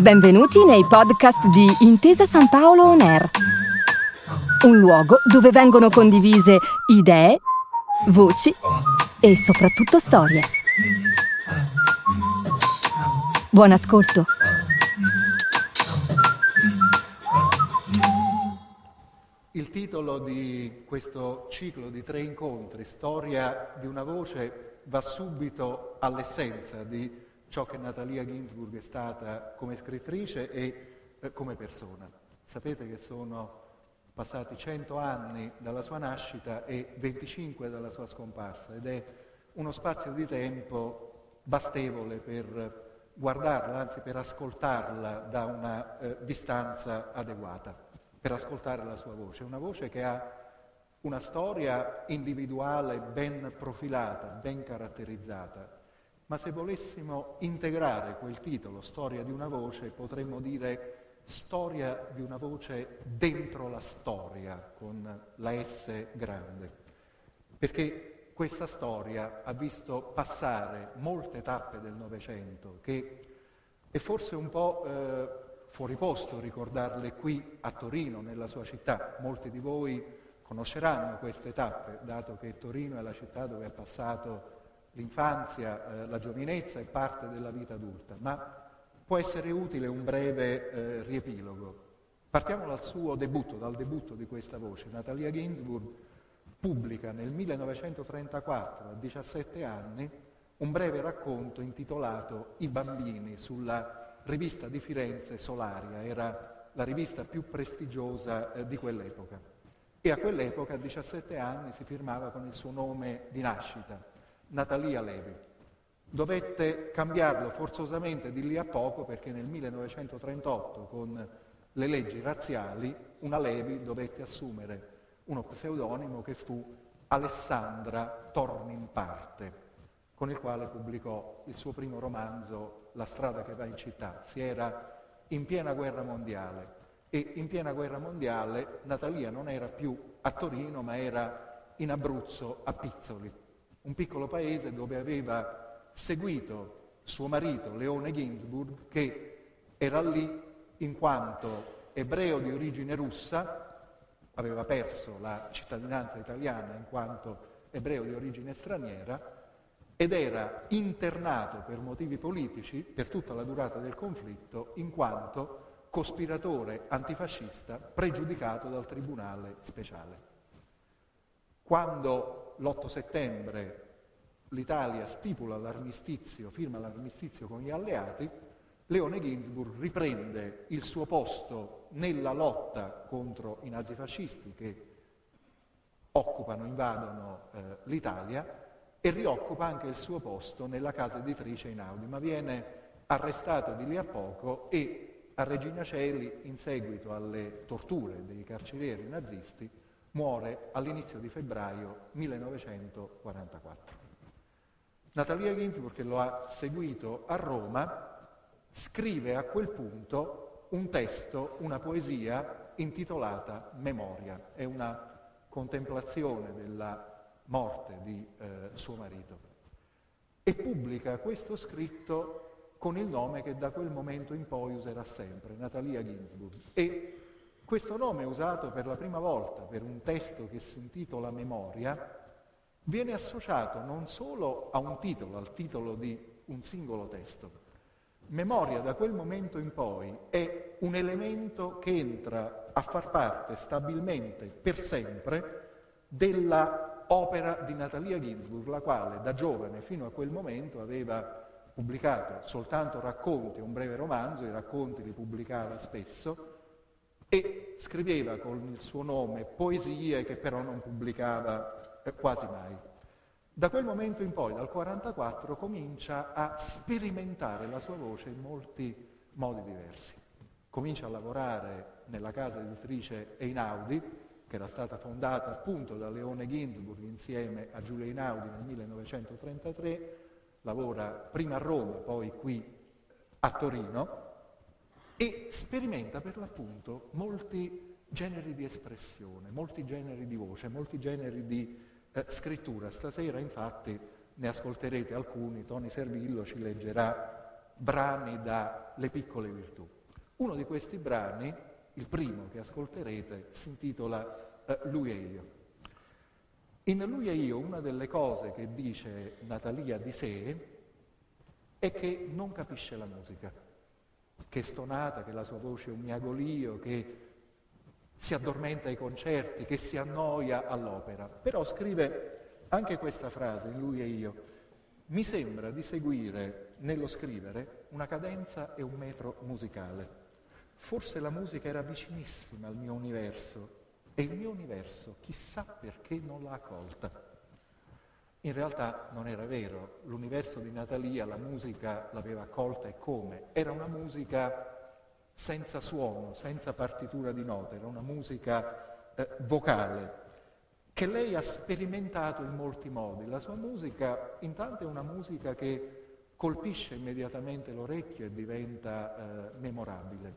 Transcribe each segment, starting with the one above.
Benvenuti nei podcast di Intesa San Paolo On Air, un luogo dove vengono condivise idee, voci e soprattutto storie. Buon ascolto. Il titolo di questo ciclo di tre incontri, Storia di una voce, va subito all'essenza di ciò che Natalia Ginsburg è stata come scrittrice e eh, come persona. Sapete che sono passati 100 anni dalla sua nascita e 25 dalla sua scomparsa ed è uno spazio di tempo bastevole per guardarla, anzi per ascoltarla da una eh, distanza adeguata, per ascoltare la sua voce. Una voce che ha una storia individuale ben profilata, ben caratterizzata, ma se volessimo integrare quel titolo, Storia di una voce, potremmo dire Storia di una voce dentro la storia, con la S grande, perché questa storia ha visto passare molte tappe del Novecento, che è forse un po' eh, fuori posto ricordarle qui a Torino, nella sua città. Molti di voi conosceranno queste tappe, dato che Torino è la città dove è passato l'infanzia, eh, la giovinezza e parte della vita adulta, ma può essere utile un breve eh, riepilogo. Partiamo dal suo debutto, dal debutto di questa voce. Natalia Ginsburg pubblica nel 1934, a 17 anni, un breve racconto intitolato I bambini sulla rivista di Firenze Solaria, era la rivista più prestigiosa eh, di quell'epoca. E a quell'epoca, a 17 anni, si firmava con il suo nome di nascita, Natalia Levi. Dovette cambiarlo forzosamente di lì a poco perché nel 1938 con le leggi razziali una Levi dovette assumere uno pseudonimo che fu Alessandra Torni in parte, con il quale pubblicò il suo primo romanzo La strada che va in città. Si era in piena guerra mondiale e in piena guerra mondiale Natalia non era più a Torino ma era in Abruzzo a Pizzoli un piccolo paese dove aveva seguito suo marito Leone Ginsburg, che era lì in quanto ebreo di origine russa, aveva perso la cittadinanza italiana in quanto ebreo di origine straniera, ed era internato per motivi politici per tutta la durata del conflitto in quanto cospiratore antifascista pregiudicato dal Tribunale speciale. Quando l'8 settembre l'Italia stipula l'armistizio, firma l'armistizio con gli alleati, Leone Ginsburg riprende il suo posto nella lotta contro i nazifascisti che occupano, invadono eh, l'Italia e rioccupa anche il suo posto nella casa editrice Inaudi, ma viene arrestato di lì a poco e a Regina Celi, in seguito alle torture dei carcerieri nazisti, muore all'inizio di febbraio 1944. Natalia Ginsburg, che lo ha seguito a Roma, scrive a quel punto un testo, una poesia intitolata Memoria. È una contemplazione della morte di eh, suo marito. E pubblica questo scritto con il nome che da quel momento in poi userà sempre, Natalia Ginsburg. E questo nome usato per la prima volta per un testo che si intitola Memoria viene associato non solo a un titolo, al titolo di un singolo testo. Memoria da quel momento in poi è un elemento che entra a far parte stabilmente, per sempre, della opera di Natalia Ginsburg, la quale da giovane fino a quel momento aveva pubblicato soltanto racconti, un breve romanzo, i racconti li pubblicava spesso, e scriveva con il suo nome poesie che però non pubblicava eh, quasi mai. Da quel momento in poi, dal 1944, comincia a sperimentare la sua voce in molti modi diversi. Comincia a lavorare nella casa editrice Einaudi, che era stata fondata appunto da Leone Ginsburg insieme a Giulia Einaudi nel 1933, lavora prima a Roma, poi qui a Torino, e sperimenta per l'appunto molti generi di espressione, molti generi di voce, molti generi di eh, scrittura. Stasera infatti ne ascolterete alcuni, Tony Servillo ci leggerà brani da Le piccole virtù. Uno di questi brani, il primo che ascolterete, si intitola eh, Lui e io. In Lui e io una delle cose che dice Natalia di sé è che non capisce la musica, che è stonata, che la sua voce è un miagolio, che si addormenta ai concerti, che si annoia all'opera. Però scrive anche questa frase, Lui e io, mi sembra di seguire nello scrivere una cadenza e un metro musicale. Forse la musica era vicinissima al mio universo e il mio universo, chissà perché, non l'ha accolta. In realtà non era vero, l'universo di Natalia la musica l'aveva accolta e come? Era una musica senza suono, senza partitura di note, era una musica eh, vocale che lei ha sperimentato in molti modi. La sua musica intanto è una musica che colpisce immediatamente l'orecchio e diventa eh, memorabile.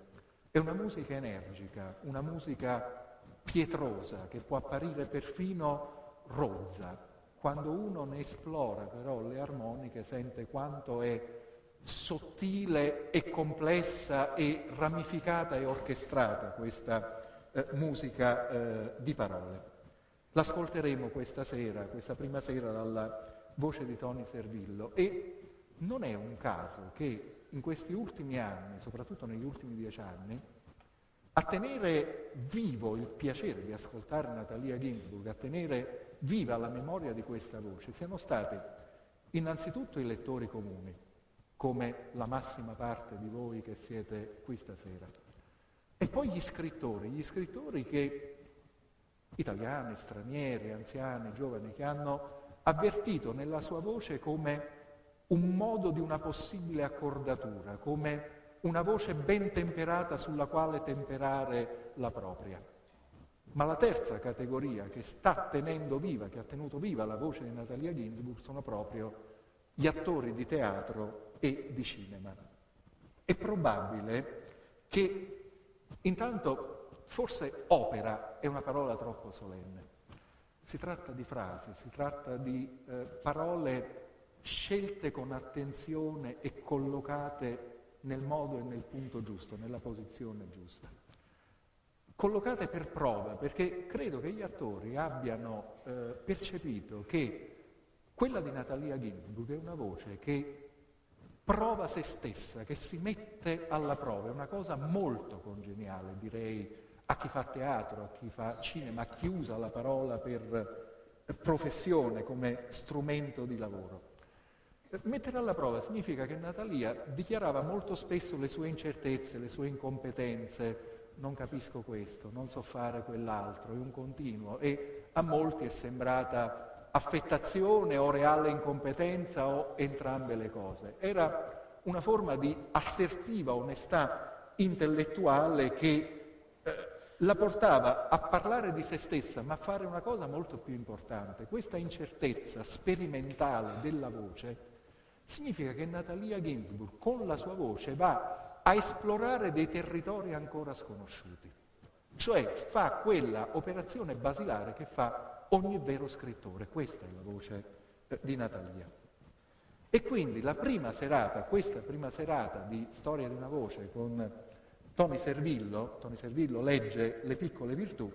È una musica energica, una musica pietrosa che può apparire perfino rozza. Quando uno ne esplora però le armoniche sente quanto è sottile e complessa e ramificata e orchestrata questa eh, musica eh, di parole. L'ascolteremo questa sera, questa prima sera dalla voce di Tony Servillo e non è un caso che in questi ultimi anni, soprattutto negli ultimi dieci anni, a tenere vivo il piacere di ascoltare Natalia Ginsburg, a tenere viva la memoria di questa voce, siano stati innanzitutto i lettori comuni, come la massima parte di voi che siete qui stasera, e poi gli scrittori, gli scrittori che, italiani, stranieri, anziani, giovani, che hanno avvertito nella sua voce come un modo di una possibile accordatura, come una voce ben temperata sulla quale temperare la propria. Ma la terza categoria che sta tenendo viva, che ha tenuto viva la voce di Natalia Ginsburg, sono proprio gli attori di teatro e di cinema. È probabile che intanto forse opera è una parola troppo solenne. Si tratta di frasi, si tratta di eh, parole scelte con attenzione e collocate nel modo e nel punto giusto, nella posizione giusta. Collocate per prova, perché credo che gli attori abbiano eh, percepito che quella di Natalia Ginsburg è una voce che prova se stessa, che si mette alla prova, è una cosa molto congeniale, direi, a chi fa teatro, a chi fa cinema, a chi usa la parola per professione come strumento di lavoro. Mettere alla prova significa che Natalia dichiarava molto spesso le sue incertezze, le sue incompetenze, non capisco questo, non so fare quell'altro, è un continuo e a molti è sembrata affettazione o reale incompetenza o entrambe le cose. Era una forma di assertiva onestà intellettuale che eh, la portava a parlare di se stessa, ma a fare una cosa molto più importante. Questa incertezza sperimentale della voce Significa che Natalia Ginsburg con la sua voce va a esplorare dei territori ancora sconosciuti, cioè fa quella operazione basilare che fa ogni vero scrittore. Questa è la voce eh, di Natalia. E quindi la prima serata, questa prima serata di Storia di una voce con Tony Servillo, Tony Servillo legge Le piccole virtù,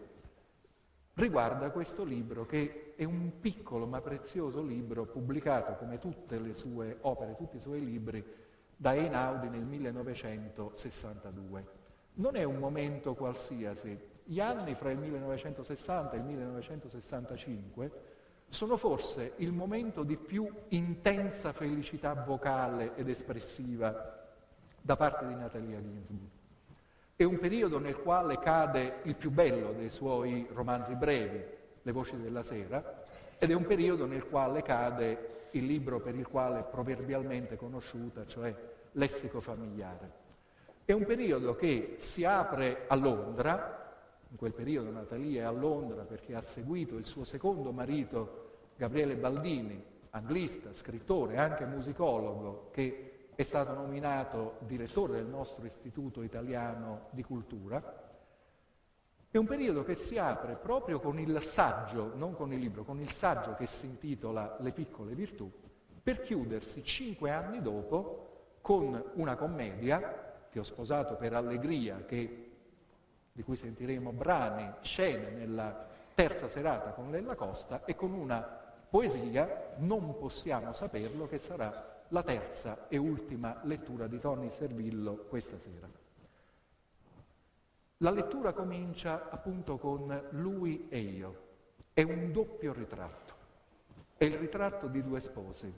riguarda questo libro che è un piccolo ma prezioso libro pubblicato come tutte le sue opere, tutti i suoi libri, da Einaudi nel 1962. Non è un momento qualsiasi. Gli anni fra il 1960 e il 1965 sono forse il momento di più intensa felicità vocale ed espressiva da parte di Natalia Ginsburg. È un periodo nel quale cade il più bello dei suoi romanzi brevi, Le voci della sera, ed è un periodo nel quale cade il libro per il quale è proverbialmente conosciuta, cioè Lessico familiare. È un periodo che si apre a Londra, in quel periodo Natalia è a Londra perché ha seguito il suo secondo marito Gabriele Baldini, anglista, scrittore, anche musicologo, che è stato nominato direttore del nostro Istituto Italiano di Cultura. È un periodo che si apre proprio con il saggio, non con il libro, con il saggio che si intitola Le piccole virtù, per chiudersi cinque anni dopo con una commedia che ho sposato per allegria, che, di cui sentiremo brani, scene nella terza serata con Lella Costa, e con una poesia, non possiamo saperlo, che sarà la terza e ultima lettura di Tony Servillo questa sera. La lettura comincia appunto con lui e io. È un doppio ritratto. È il ritratto di due sposi,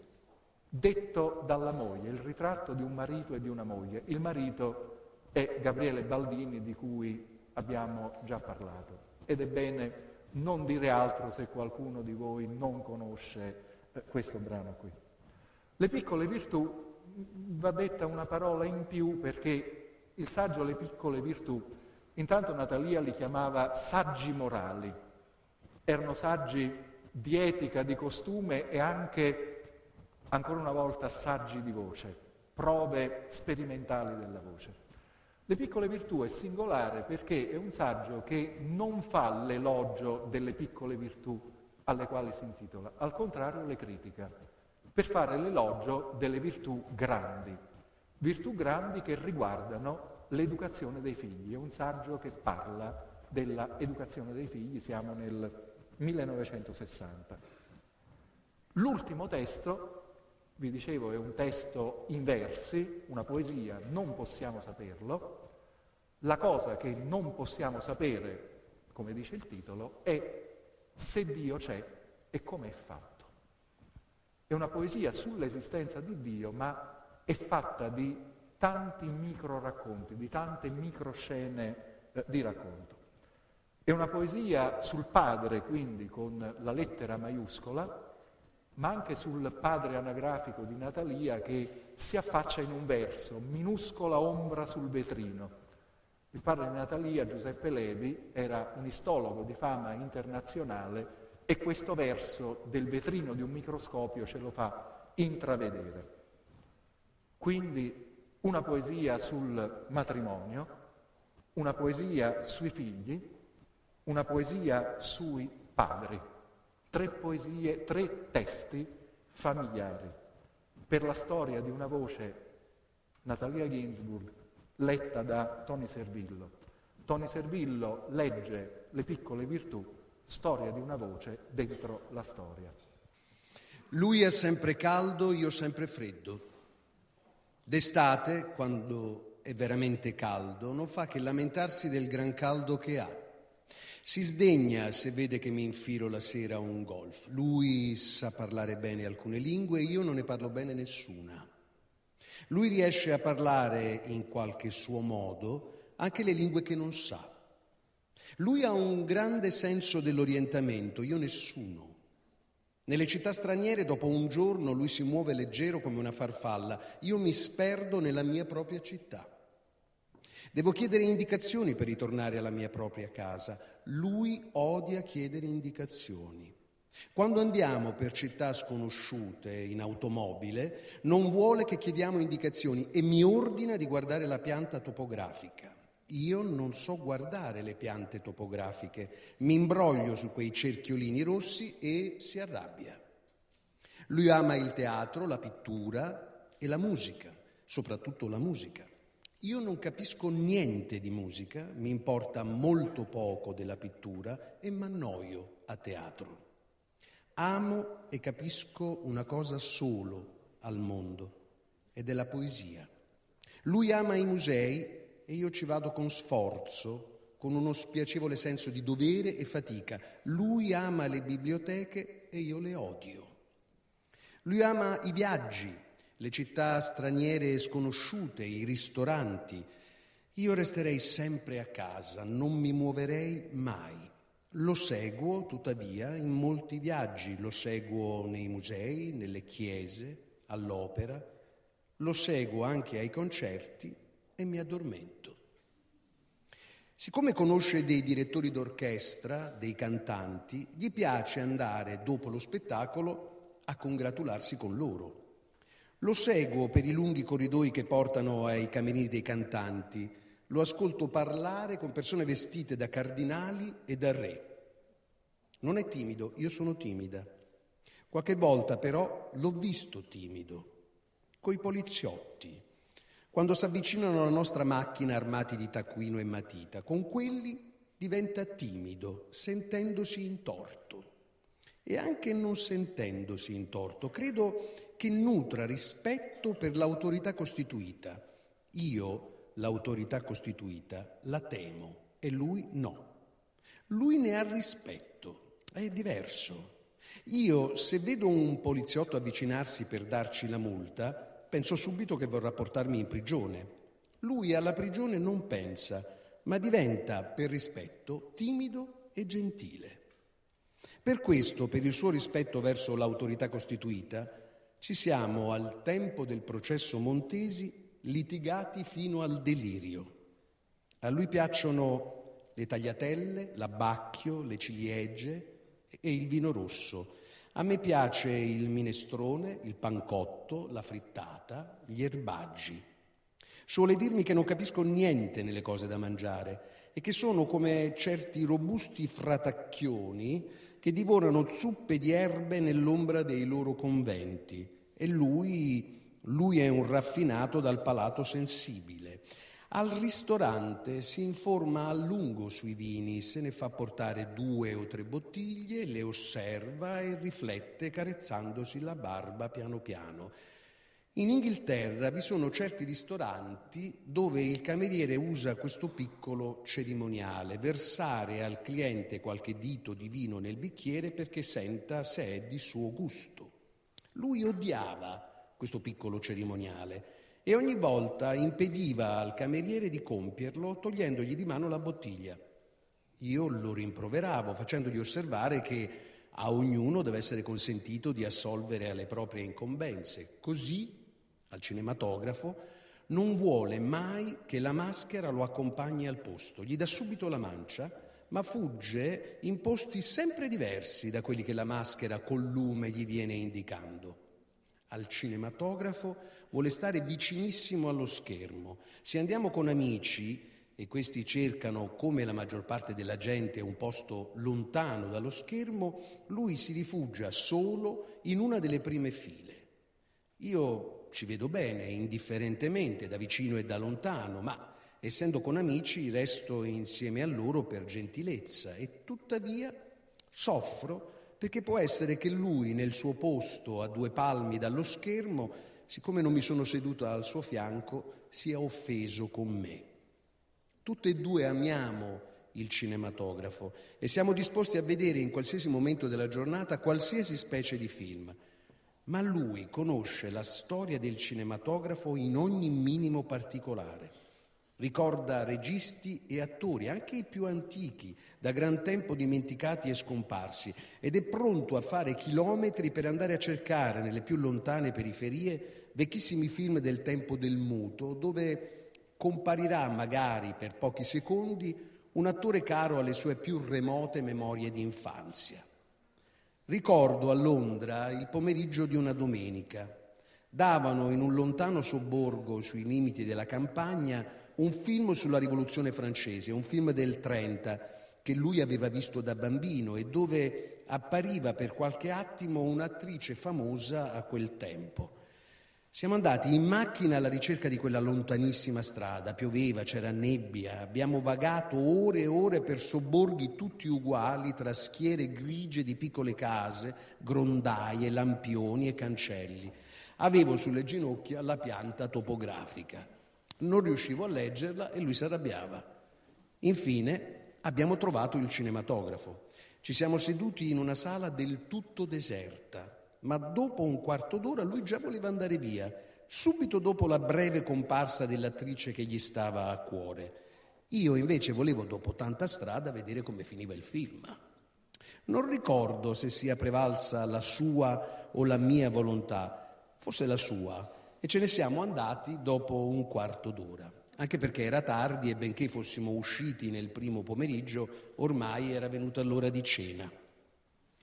detto dalla moglie, il ritratto di un marito e di una moglie. Il marito è Gabriele Baldini di cui abbiamo già parlato ed è bene non dire altro se qualcuno di voi non conosce eh, questo brano qui. Le piccole virtù va detta una parola in più perché il saggio Le piccole virtù, intanto Natalia li chiamava saggi morali, erano saggi di etica, di costume e anche ancora una volta saggi di voce, prove sperimentali della voce. Le piccole virtù è singolare perché è un saggio che non fa l'elogio delle piccole virtù alle quali si intitola, al contrario le critica, per fare l'elogio delle virtù grandi, virtù grandi che riguardano l'educazione dei figli. È un saggio che parla dell'educazione dei figli, siamo nel 1960. L'ultimo testo vi dicevo è un testo in versi, una poesia, non possiamo saperlo. La cosa che non possiamo sapere, come dice il titolo, è se Dio c'è e come è fatto. È una poesia sull'esistenza di Dio, ma è fatta di tanti micro racconti, di tante microscene eh, di racconto. È una poesia sul padre, quindi con la lettera maiuscola, ma anche sul padre anagrafico di Natalia che si affaccia in un verso, minuscola ombra sul vetrino. Il padre di Natalia, Giuseppe Levi, era un istologo di fama internazionale e questo verso del vetrino di un microscopio ce lo fa intravedere. Quindi una poesia sul matrimonio, una poesia sui figli, una poesia sui padri tre poesie, tre testi familiari per la storia di una voce, Natalia Ginsburg, letta da Tony Servillo. Tony Servillo legge Le piccole virtù, storia di una voce dentro la storia. Lui è sempre caldo, io sempre freddo. D'estate, quando è veramente caldo, non fa che lamentarsi del gran caldo che ha. Si sdegna se vede che mi infilo la sera a un golf. Lui sa parlare bene alcune lingue, io non ne parlo bene nessuna. Lui riesce a parlare in qualche suo modo anche le lingue che non sa. Lui ha un grande senso dell'orientamento, io nessuno. Nelle città straniere dopo un giorno lui si muove leggero come una farfalla, io mi sperdo nella mia propria città. Devo chiedere indicazioni per ritornare alla mia propria casa. Lui odia chiedere indicazioni. Quando andiamo per città sconosciute in automobile, non vuole che chiediamo indicazioni e mi ordina di guardare la pianta topografica. Io non so guardare le piante topografiche, mi imbroglio su quei cerchiolini rossi e si arrabbia. Lui ama il teatro, la pittura e la musica, soprattutto la musica. Io non capisco niente di musica, mi importa molto poco della pittura e m'annoio a teatro. Amo e capisco una cosa solo al mondo ed è la poesia. Lui ama i musei e io ci vado con sforzo, con uno spiacevole senso di dovere e fatica. Lui ama le biblioteche e io le odio. Lui ama i viaggi le città straniere sconosciute, i ristoranti. Io resterei sempre a casa, non mi muoverei mai. Lo seguo, tuttavia, in molti viaggi, lo seguo nei musei, nelle chiese, all'opera, lo seguo anche ai concerti e mi addormento. Siccome conosce dei direttori d'orchestra, dei cantanti, gli piace andare dopo lo spettacolo a congratularsi con loro. Lo seguo per i lunghi corridoi che portano ai camerini dei cantanti, lo ascolto parlare con persone vestite da cardinali e da re. Non è timido, io sono timida. Qualche volta però l'ho visto timido, coi poliziotti, quando si avvicinano alla nostra macchina armati di taccuino e matita. Con quelli diventa timido, sentendosi in torto. E anche non sentendosi in torto, credo che nutra rispetto per l'autorità costituita. Io, l'autorità costituita, la temo e lui no. Lui ne ha rispetto, è diverso. Io, se vedo un poliziotto avvicinarsi per darci la multa, penso subito che vorrà portarmi in prigione. Lui alla prigione non pensa, ma diventa, per rispetto, timido e gentile. Per questo, per il suo rispetto verso l'autorità costituita, ci siamo al tempo del processo Montesi litigati fino al delirio. A lui piacciono le tagliatelle, l'abbacchio, le ciliegie e il vino rosso. A me piace il minestrone, il pancotto, la frittata, gli erbaggi. Suole dirmi che non capisco niente nelle cose da mangiare e che sono come certi robusti fratacchioni che divorano zuppe di erbe nell'ombra dei loro conventi e lui, lui è un raffinato dal palato sensibile. Al ristorante si informa a lungo sui vini, se ne fa portare due o tre bottiglie, le osserva e riflette carezzandosi la barba piano piano. In Inghilterra vi sono certi ristoranti dove il cameriere usa questo piccolo cerimoniale, versare al cliente qualche dito di vino nel bicchiere perché senta se è di suo gusto. Lui odiava questo piccolo cerimoniale e ogni volta impediva al cameriere di compierlo togliendogli di mano la bottiglia. Io lo rimproveravo facendogli osservare che a ognuno deve essere consentito di assolvere alle proprie incombenze. Così al cinematografo, non vuole mai che la maschera lo accompagni al posto, gli dà subito la mancia, ma fugge in posti sempre diversi da quelli che la maschera col lume gli viene indicando. Al cinematografo vuole stare vicinissimo allo schermo. Se andiamo con amici e questi cercano, come la maggior parte della gente, un posto lontano dallo schermo, lui si rifugia solo in una delle prime file. Io ci vedo bene, indifferentemente, da vicino e da lontano, ma essendo con amici resto insieme a loro per gentilezza e tuttavia soffro perché può essere che lui nel suo posto a due palmi dallo schermo, siccome non mi sono seduto al suo fianco, sia offeso con me. Tutte e due amiamo il cinematografo e siamo disposti a vedere in qualsiasi momento della giornata qualsiasi specie di film ma lui conosce la storia del cinematografo in ogni minimo particolare. Ricorda registi e attori, anche i più antichi, da gran tempo dimenticati e scomparsi, ed è pronto a fare chilometri per andare a cercare nelle più lontane periferie vecchissimi film del tempo del muto, dove comparirà magari per pochi secondi un attore caro alle sue più remote memorie di infanzia. Ricordo a Londra il pomeriggio di una domenica. Davano in un lontano sobborgo sui limiti della campagna un film sulla rivoluzione francese, un film del 30 che lui aveva visto da bambino e dove appariva per qualche attimo un'attrice famosa a quel tempo. Siamo andati in macchina alla ricerca di quella lontanissima strada, pioveva, c'era nebbia, abbiamo vagato ore e ore per sobborghi tutti uguali tra schiere grigie di piccole case, grondaie, lampioni e cancelli. Avevo sulle ginocchia la pianta topografica. Non riuscivo a leggerla e lui si arrabbiava. Infine abbiamo trovato il cinematografo. Ci siamo seduti in una sala del tutto deserta ma dopo un quarto d'ora lui già voleva andare via, subito dopo la breve comparsa dell'attrice che gli stava a cuore. Io invece volevo, dopo tanta strada, vedere come finiva il film. Non ricordo se sia prevalsa la sua o la mia volontà, forse la sua, e ce ne siamo andati dopo un quarto d'ora, anche perché era tardi e benché fossimo usciti nel primo pomeriggio, ormai era venuta l'ora di cena.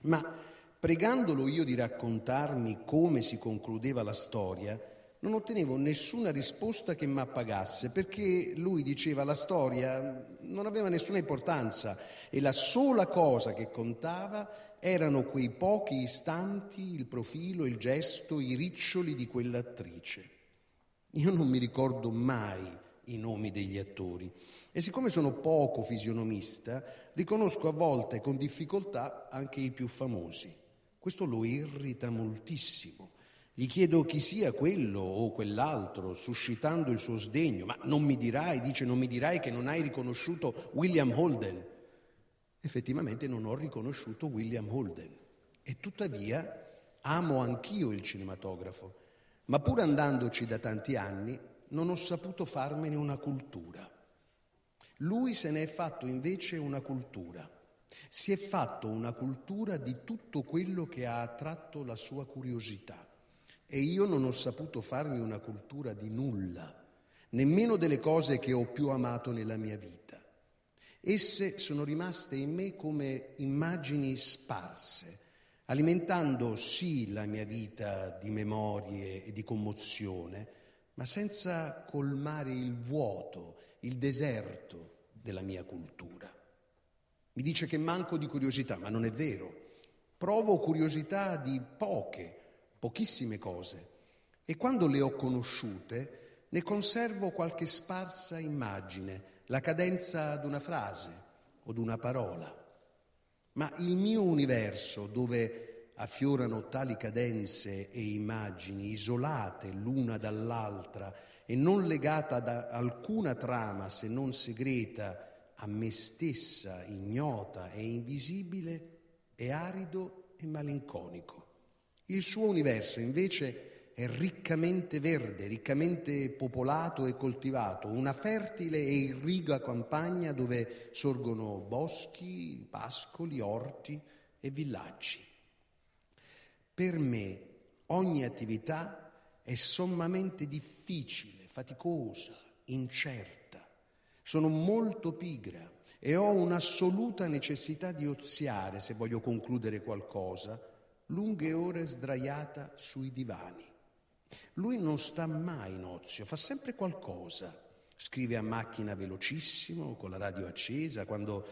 Ma Pregandolo io di raccontarmi come si concludeva la storia, non ottenevo nessuna risposta che mi appagasse, perché lui diceva la storia non aveva nessuna importanza e la sola cosa che contava erano quei pochi istanti, il profilo, il gesto, i riccioli di quell'attrice. Io non mi ricordo mai i nomi degli attori e siccome sono poco fisionomista, riconosco a volte con difficoltà anche i più famosi. Questo lo irrita moltissimo. Gli chiedo chi sia quello o quell'altro, suscitando il suo sdegno. Ma non mi dirai, dice, non mi dirai che non hai riconosciuto William Holden. Effettivamente non ho riconosciuto William Holden. E tuttavia amo anch'io il cinematografo, ma pur andandoci da tanti anni non ho saputo farmene una cultura. Lui se ne è fatto invece una cultura. Si è fatto una cultura di tutto quello che ha attratto la sua curiosità. E io non ho saputo farmi una cultura di nulla, nemmeno delle cose che ho più amato nella mia vita. Esse sono rimaste in me come immagini sparse, alimentando sì la mia vita di memorie e di commozione, ma senza colmare il vuoto, il deserto della mia cultura. Mi dice che manco di curiosità, ma non è vero. Provo curiosità di poche, pochissime cose e quando le ho conosciute ne conservo qualche sparsa immagine, la cadenza di una frase o di una parola. Ma il mio universo, dove affiorano tali cadenze e immagini isolate l'una dall'altra e non legata da alcuna trama se non segreta a me stessa, ignota e invisibile, è arido e malinconico. Il suo universo invece è riccamente verde, riccamente popolato e coltivato, una fertile e irriga campagna dove sorgono boschi, pascoli, orti e villaggi. Per me ogni attività è sommamente difficile, faticosa, incerta. Sono molto pigra e ho un'assoluta necessità di oziare se voglio concludere qualcosa lunghe ore sdraiata sui divani. Lui non sta mai in ozio, fa sempre qualcosa. Scrive a macchina velocissimo, con la radio accesa, quando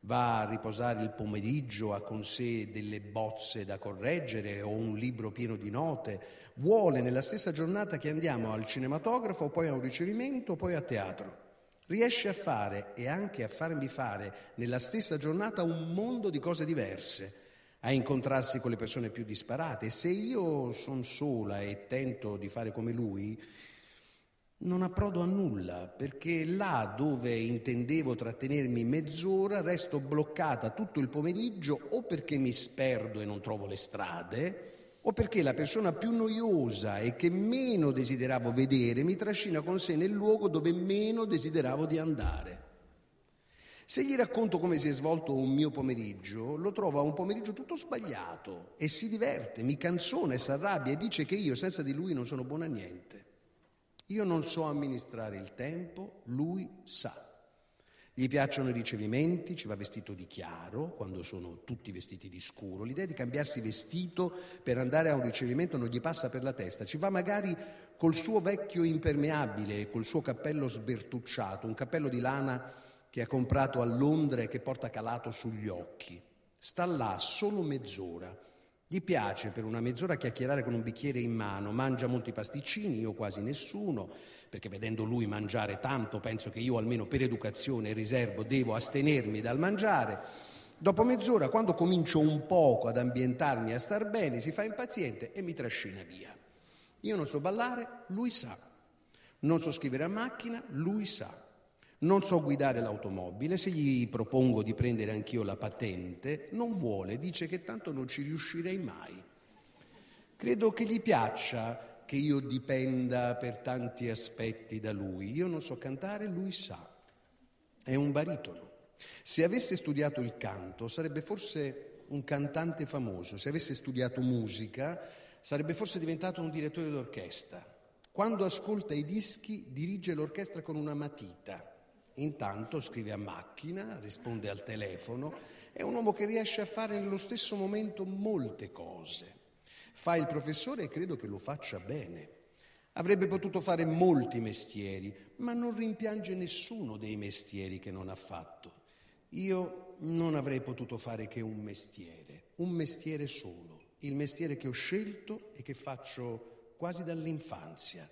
va a riposare il pomeriggio ha con sé delle bozze da correggere o un libro pieno di note, vuole nella stessa giornata che andiamo al cinematografo, poi a un ricevimento, poi a teatro. Riesce a fare e anche a farmi fare nella stessa giornata un mondo di cose diverse a incontrarsi con le persone più disparate. Se io sono sola e tento di fare come lui, non approdo a nulla, perché là dove intendevo trattenermi mezz'ora resto bloccata tutto il pomeriggio o perché mi sperdo e non trovo le strade, o perché la persona più noiosa e che meno desideravo vedere mi trascina con sé nel luogo dove meno desideravo di andare. Se gli racconto come si è svolto un mio pomeriggio, lo trova un pomeriggio tutto sbagliato e si diverte, mi canzona e si arrabbia e dice che io senza di lui non sono buona a niente. Io non so amministrare il tempo, lui sa. Gli piacciono i ricevimenti, ci va vestito di chiaro quando sono tutti vestiti di scuro. L'idea di cambiarsi vestito per andare a un ricevimento non gli passa per la testa. Ci va magari col suo vecchio impermeabile col suo cappello sbertucciato, un cappello di lana che ha comprato a Londra e che porta calato sugli occhi. Sta là solo mezz'ora. Gli piace per una mezz'ora chiacchierare con un bicchiere in mano, mangia molti pasticcini, io quasi nessuno, perché vedendo lui mangiare tanto penso che io almeno per educazione e riservo devo astenermi dal mangiare. Dopo mezz'ora, quando comincio un poco ad ambientarmi, a star bene, si fa impaziente e mi trascina via. Io non so ballare, lui sa. Non so scrivere a macchina, lui sa. Non so guidare l'automobile, se gli propongo di prendere anch'io la patente, non vuole, dice che tanto non ci riuscirei mai. Credo che gli piaccia che io dipenda per tanti aspetti da lui. Io non so cantare, lui sa. È un baritono. Se avesse studiato il canto sarebbe forse un cantante famoso, se avesse studiato musica sarebbe forse diventato un direttore d'orchestra. Quando ascolta i dischi dirige l'orchestra con una matita Intanto scrive a macchina, risponde al telefono, è un uomo che riesce a fare nello stesso momento molte cose. Fa il professore e credo che lo faccia bene. Avrebbe potuto fare molti mestieri, ma non rimpiange nessuno dei mestieri che non ha fatto. Io non avrei potuto fare che un mestiere, un mestiere solo, il mestiere che ho scelto e che faccio quasi dall'infanzia.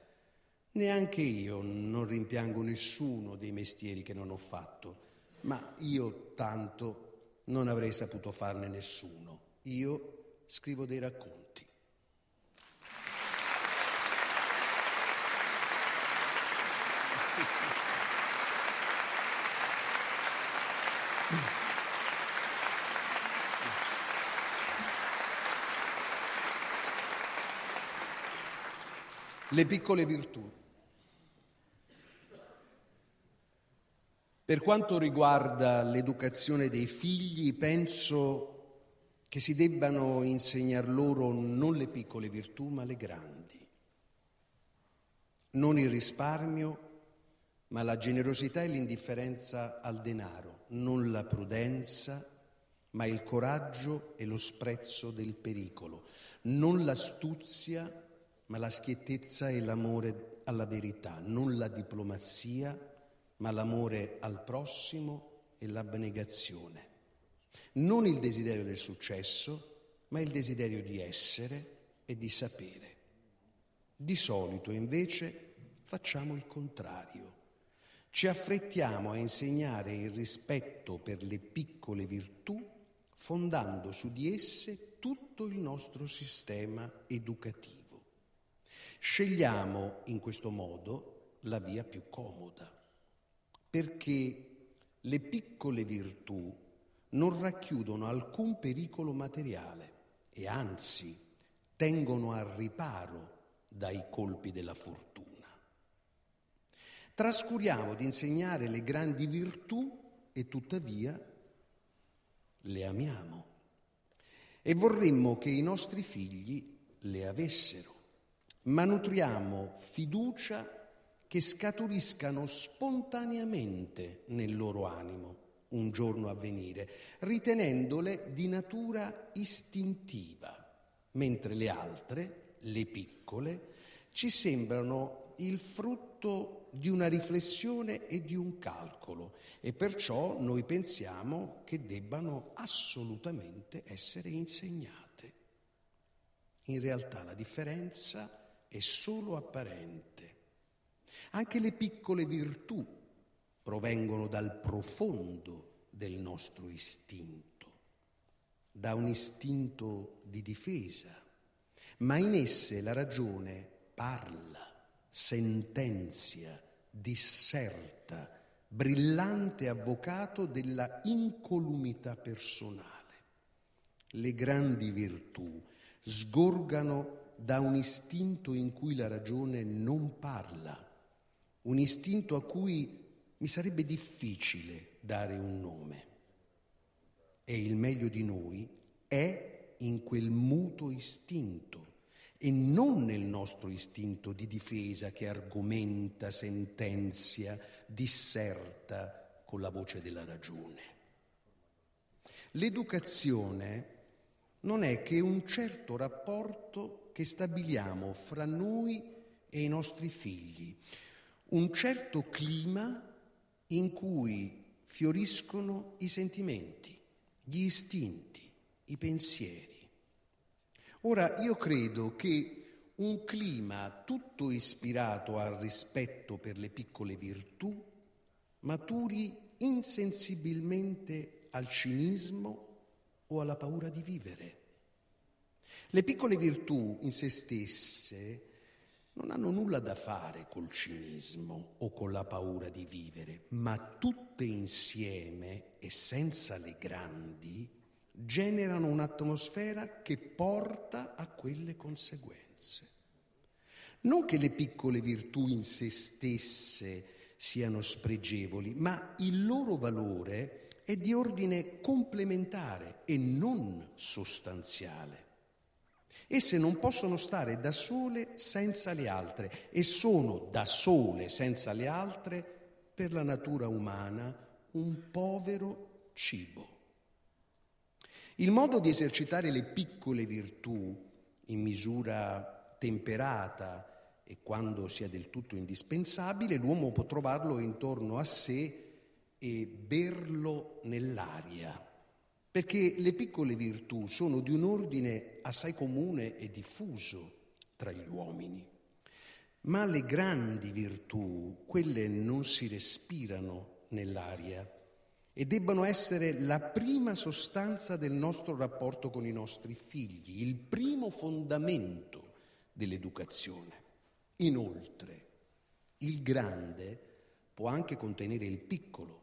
Neanche io non rimpiango nessuno dei mestieri che non ho fatto, ma io tanto non avrei saputo farne nessuno. Io scrivo dei racconti. Le piccole virtù. Per quanto riguarda l'educazione dei figli, penso che si debbano insegnar loro non le piccole virtù, ma le grandi. Non il risparmio, ma la generosità e l'indifferenza al denaro, non la prudenza, ma il coraggio e lo sprezzo del pericolo, non l'astuzia, ma la schiettezza e l'amore alla verità, non la diplomazia, ma l'amore al prossimo e l'abnegazione. Non il desiderio del successo, ma il desiderio di essere e di sapere. Di solito invece facciamo il contrario. Ci affrettiamo a insegnare il rispetto per le piccole virtù fondando su di esse tutto il nostro sistema educativo. Scegliamo in questo modo la via più comoda perché le piccole virtù non racchiudono alcun pericolo materiale e anzi tengono al riparo dai colpi della fortuna. Trascuriamo di insegnare le grandi virtù e tuttavia le amiamo e vorremmo che i nostri figli le avessero, ma nutriamo fiducia che scaturiscano spontaneamente nel loro animo un giorno a venire, ritenendole di natura istintiva, mentre le altre, le piccole, ci sembrano il frutto di una riflessione e di un calcolo e perciò noi pensiamo che debbano assolutamente essere insegnate. In realtà la differenza è solo apparente anche le piccole virtù provengono dal profondo del nostro istinto, da un istinto di difesa, ma in esse la ragione parla, sentenzia, disserta, brillante avvocato della incolumità personale. Le grandi virtù sgorgano da un istinto in cui la ragione non parla, un istinto a cui mi sarebbe difficile dare un nome. E il meglio di noi è in quel muto istinto e non nel nostro istinto di difesa che argomenta, sentenzia, disserta con la voce della ragione. L'educazione non è che un certo rapporto che stabiliamo fra noi e i nostri figli, un certo clima in cui fioriscono i sentimenti, gli istinti, i pensieri. Ora io credo che un clima tutto ispirato al rispetto per le piccole virtù maturi insensibilmente al cinismo o alla paura di vivere. Le piccole virtù in se stesse non hanno nulla da fare col cinismo o con la paura di vivere, ma tutte insieme e senza le grandi generano un'atmosfera che porta a quelle conseguenze. Non che le piccole virtù in se stesse siano spregevoli, ma il loro valore è di ordine complementare e non sostanziale. Esse non possono stare da sole senza le altre e sono da sole senza le altre per la natura umana un povero cibo. Il modo di esercitare le piccole virtù in misura temperata e quando sia del tutto indispensabile, l'uomo può trovarlo intorno a sé e berlo nell'aria perché le piccole virtù sono di un ordine assai comune e diffuso tra gli uomini. Ma le grandi virtù, quelle non si respirano nell'aria e debbano essere la prima sostanza del nostro rapporto con i nostri figli, il primo fondamento dell'educazione. Inoltre, il grande può anche contenere il piccolo,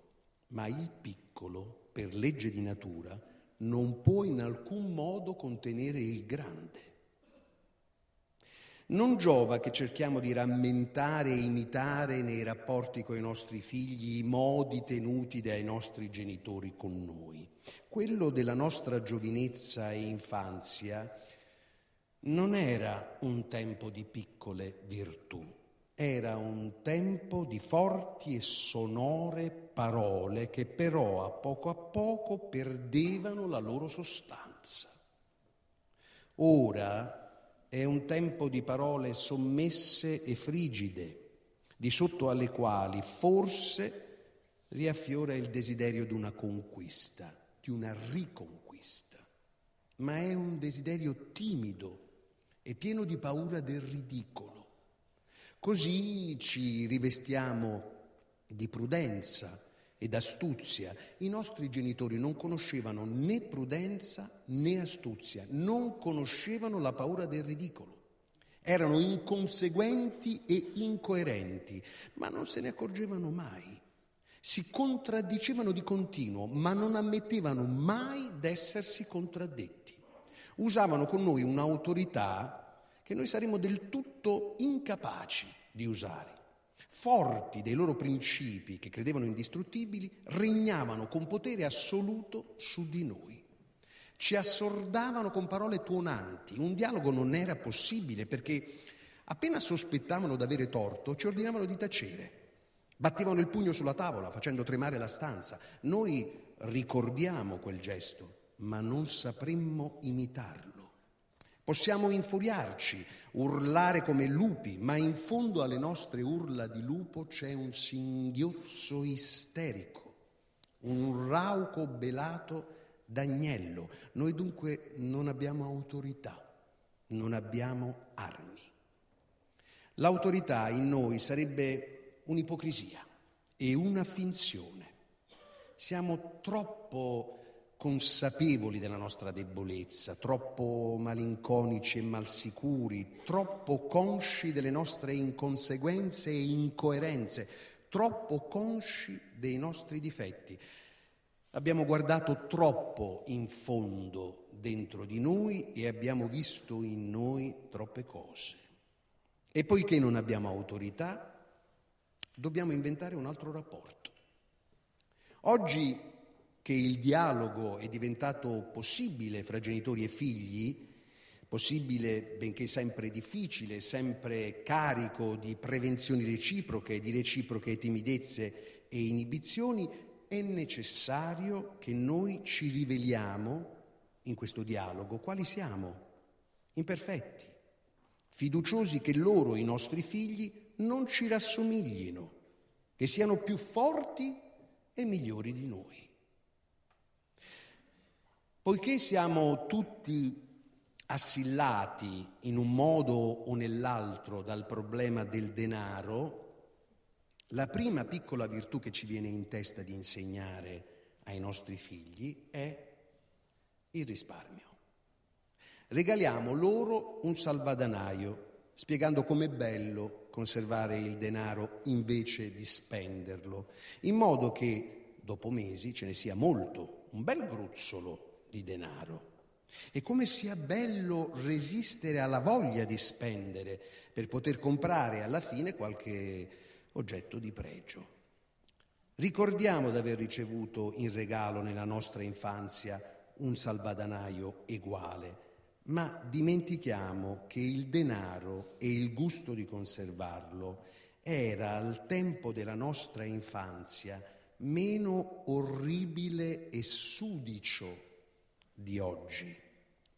ma il piccolo, per legge di natura, non può in alcun modo contenere il grande. Non giova che cerchiamo di rammentare e imitare nei rapporti con i nostri figli i modi tenuti dai nostri genitori con noi. Quello della nostra giovinezza e infanzia non era un tempo di piccole virtù, era un tempo di forti e sonore parole che però a poco a poco perdevano la loro sostanza. Ora è un tempo di parole sommesse e frigide, di sotto alle quali forse riaffiora il desiderio di una conquista, di una riconquista, ma è un desiderio timido e pieno di paura del ridicolo. Così ci rivestiamo di prudenza ed astuzia. I nostri genitori non conoscevano né prudenza né astuzia, non conoscevano la paura del ridicolo. Erano inconseguenti e incoerenti, ma non se ne accorgevano mai. Si contraddicevano di continuo, ma non ammettevano mai d'essersi contraddetti. Usavano con noi un'autorità che noi saremmo del tutto incapaci di usare forti dei loro principi che credevano indistruttibili, regnavano con potere assoluto su di noi. Ci assordavano con parole tuonanti. Un dialogo non era possibile perché appena sospettavano d'avere torto ci ordinavano di tacere. Battevano il pugno sulla tavola facendo tremare la stanza. Noi ricordiamo quel gesto, ma non sapremmo imitarlo. Possiamo infuriarci, urlare come lupi, ma in fondo alle nostre urla di lupo c'è un singhiozzo isterico, un rauco belato d'agnello. Noi dunque non abbiamo autorità, non abbiamo armi. L'autorità in noi sarebbe un'ipocrisia e una finzione. Siamo troppo consapevoli della nostra debolezza, troppo malinconici e malsicuri, troppo consci delle nostre inconseguenze e incoerenze, troppo consci dei nostri difetti. Abbiamo guardato troppo in fondo dentro di noi e abbiamo visto in noi troppe cose. E poiché non abbiamo autorità, dobbiamo inventare un altro rapporto. Oggi che il dialogo è diventato possibile fra genitori e figli, possibile benché sempre difficile, sempre carico di prevenzioni reciproche, di reciproche timidezze e inibizioni, è necessario che noi ci riveliamo in questo dialogo quali siamo, imperfetti, fiduciosi che loro, i nostri figli, non ci rassomiglino, che siano più forti e migliori di noi. Poiché siamo tutti assillati in un modo o nell'altro dal problema del denaro, la prima piccola virtù che ci viene in testa di insegnare ai nostri figli è il risparmio. Regaliamo loro un salvadanaio, spiegando com'è bello conservare il denaro invece di spenderlo, in modo che dopo mesi ce ne sia molto, un bel gruzzolo di denaro. E come sia bello resistere alla voglia di spendere per poter comprare alla fine qualche oggetto di pregio. Ricordiamo di aver ricevuto in regalo nella nostra infanzia un salvadanaio uguale, ma dimentichiamo che il denaro e il gusto di conservarlo era al tempo della nostra infanzia meno orribile e sudicio di oggi,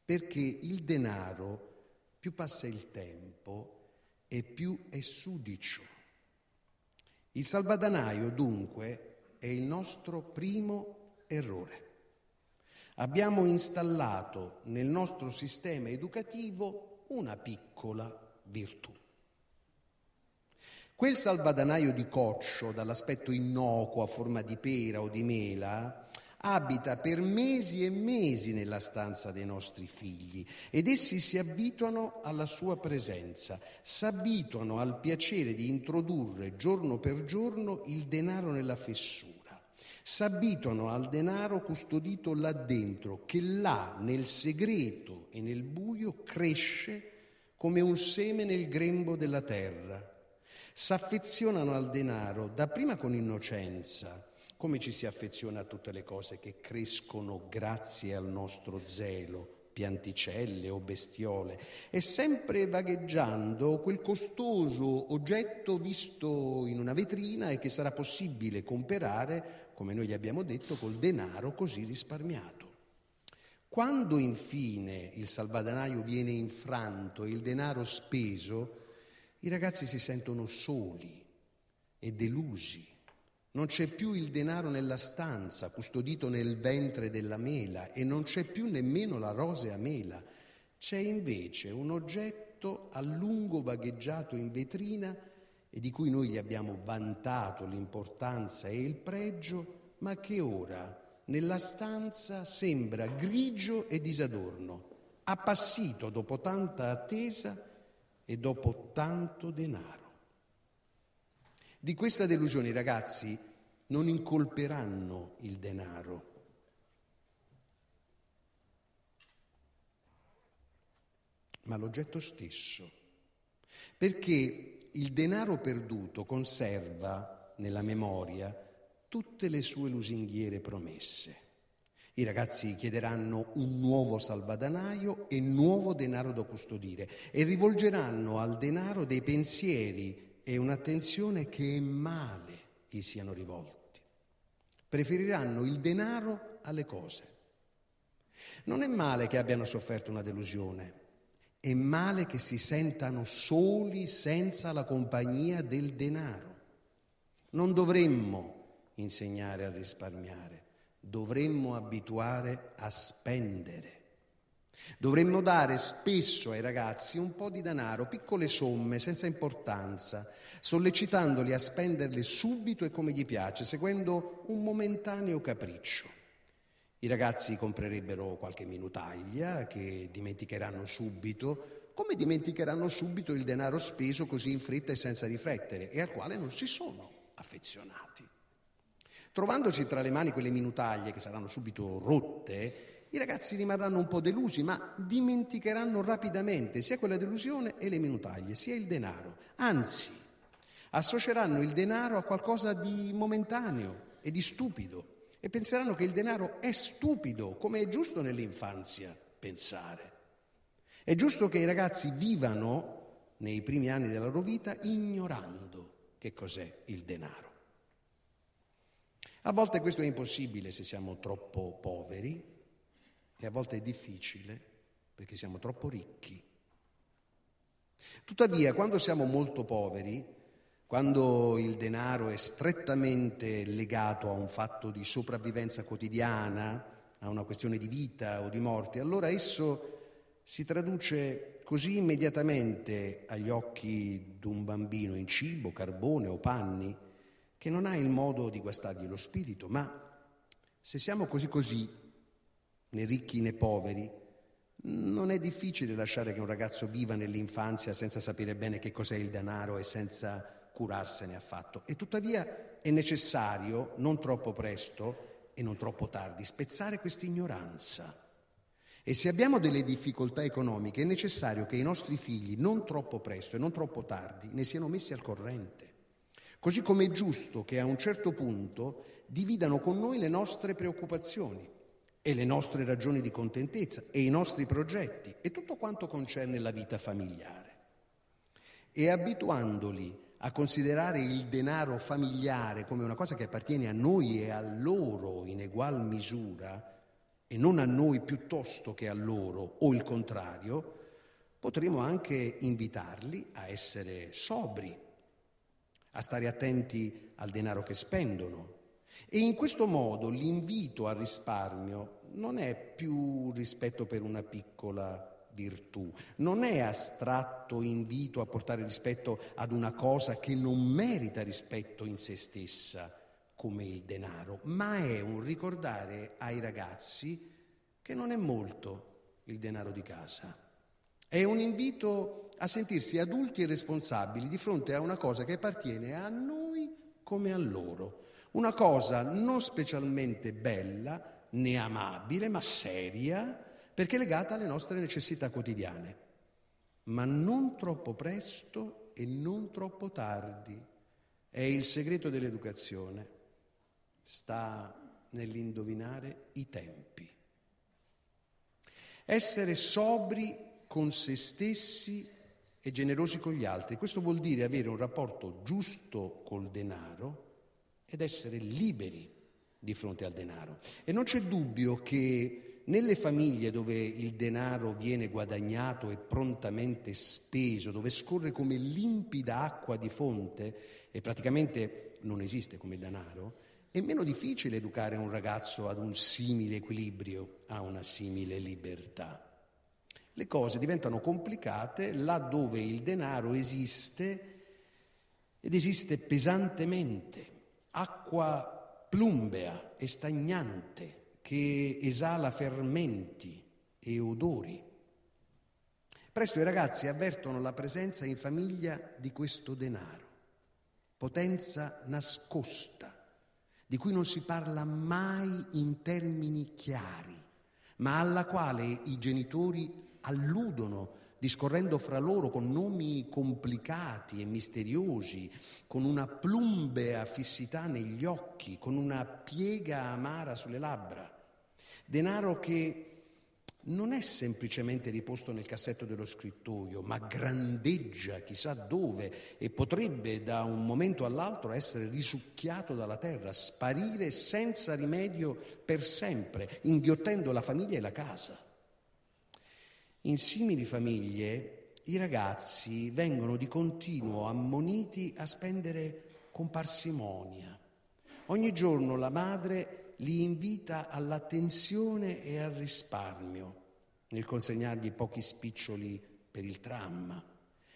perché il denaro, più passa il tempo e più è sudicio. Il salvadanaio dunque è il nostro primo errore. Abbiamo installato nel nostro sistema educativo una piccola virtù. Quel salvadanaio di coccio, dall'aspetto innocuo a forma di pera o di mela, abita per mesi e mesi nella stanza dei nostri figli ed essi si abituano alla sua presenza, si abituano al piacere di introdurre giorno per giorno il denaro nella fessura. Si abituano al denaro custodito là dentro, che là nel segreto e nel buio cresce come un seme nel grembo della terra. S'affezionano al denaro dapprima con innocenza, come ci si affeziona a tutte le cose che crescono grazie al nostro zelo, pianticelle o bestiole, e sempre vagheggiando quel costoso oggetto visto in una vetrina e che sarà possibile comprare, come noi gli abbiamo detto, col denaro così risparmiato. Quando infine il salvadanaio viene infranto e il denaro speso, i ragazzi si sentono soli e delusi non c'è più il denaro nella stanza, custodito nel ventre della mela, e non c'è più nemmeno la rosea mela. C'è invece un oggetto a lungo vagheggiato in vetrina e di cui noi gli abbiamo vantato l'importanza e il pregio, ma che ora nella stanza sembra grigio e disadorno, appassito dopo tanta attesa e dopo tanto denaro. Di questa delusione i ragazzi non incolperanno il denaro. ma l'oggetto stesso, perché il denaro perduto conserva nella memoria tutte le sue lusinghiere promesse. I ragazzi chiederanno un nuovo salvadanaio e nuovo denaro da custodire e rivolgeranno al denaro dei pensieri e un'attenzione che è male gli siano rivolti. Preferiranno il denaro alle cose. Non è male che abbiano sofferto una delusione, è male che si sentano soli senza la compagnia del denaro. Non dovremmo insegnare a risparmiare, dovremmo abituare a spendere. Dovremmo dare spesso ai ragazzi un po' di denaro, piccole somme, senza importanza, sollecitandoli a spenderle subito e come gli piace, seguendo un momentaneo capriccio. I ragazzi comprerebbero qualche minutaglia che dimenticheranno subito, come dimenticheranno subito il denaro speso così in fretta e senza riflettere e al quale non si sono affezionati. Trovandosi tra le mani quelle minutaglie che saranno subito rotte, i ragazzi rimarranno un po' delusi, ma dimenticheranno rapidamente sia quella delusione e le minutaglie, sia il denaro. Anzi, associeranno il denaro a qualcosa di momentaneo e di stupido e penseranno che il denaro è stupido, come è giusto nell'infanzia pensare. È giusto che i ragazzi vivano nei primi anni della loro vita ignorando che cos'è il denaro. A volte questo è impossibile se siamo troppo poveri, e a volte è difficile perché siamo troppo ricchi. Tuttavia, quando siamo molto poveri, quando il denaro è strettamente legato a un fatto di sopravvivenza quotidiana, a una questione di vita o di morte, allora esso si traduce così immediatamente agli occhi di un bambino in cibo, carbone o panni, che non ha il modo di guastargli lo spirito, ma se siamo così così, né ricchi né poveri, non è difficile lasciare che un ragazzo viva nell'infanzia senza sapere bene che cos'è il denaro e senza curarsene affatto. E tuttavia è necessario, non troppo presto e non troppo tardi, spezzare questa ignoranza. E se abbiamo delle difficoltà economiche è necessario che i nostri figli, non troppo presto e non troppo tardi, ne siano messi al corrente. Così come è giusto che a un certo punto dividano con noi le nostre preoccupazioni e le nostre ragioni di contentezza e i nostri progetti e tutto quanto concerne la vita familiare. E abituandoli a considerare il denaro familiare come una cosa che appartiene a noi e a loro in egual misura e non a noi piuttosto che a loro o il contrario, potremo anche invitarli a essere sobri, a stare attenti al denaro che spendono, e in questo modo l'invito al risparmio non è più rispetto per una piccola virtù, non è astratto invito a portare rispetto ad una cosa che non merita rispetto in se stessa, come il denaro, ma è un ricordare ai ragazzi che non è molto il denaro di casa. È un invito a sentirsi adulti e responsabili di fronte a una cosa che appartiene a noi come a loro. Una cosa non specialmente bella né amabile, ma seria, perché legata alle nostre necessità quotidiane. Ma non troppo presto e non troppo tardi. È il segreto dell'educazione sta nell'indovinare i tempi. Essere sobri con se stessi e generosi con gli altri. Questo vuol dire avere un rapporto giusto col denaro ed essere liberi di fronte al denaro. E non c'è dubbio che nelle famiglie dove il denaro viene guadagnato e prontamente speso, dove scorre come limpida acqua di fonte e praticamente non esiste come denaro, è meno difficile educare un ragazzo ad un simile equilibrio, a una simile libertà. Le cose diventano complicate laddove il denaro esiste ed esiste pesantemente, acqua plumbea e stagnante che esala fermenti e odori. Presto i ragazzi avvertono la presenza in famiglia di questo denaro, potenza nascosta di cui non si parla mai in termini chiari, ma alla quale i genitori alludono discorrendo fra loro con nomi complicati e misteriosi, con una plumbea fissità negli occhi, con una piega amara sulle labbra. Denaro che non è semplicemente riposto nel cassetto dello scrittoio, ma grandeggia chissà dove e potrebbe da un momento all'altro essere risucchiato dalla terra, sparire senza rimedio per sempre, inghiottendo la famiglia e la casa. In simili famiglie i ragazzi vengono di continuo ammoniti a spendere con parsimonia. Ogni giorno la madre li invita all'attenzione e al risparmio nel consegnargli pochi spiccioli per il tram.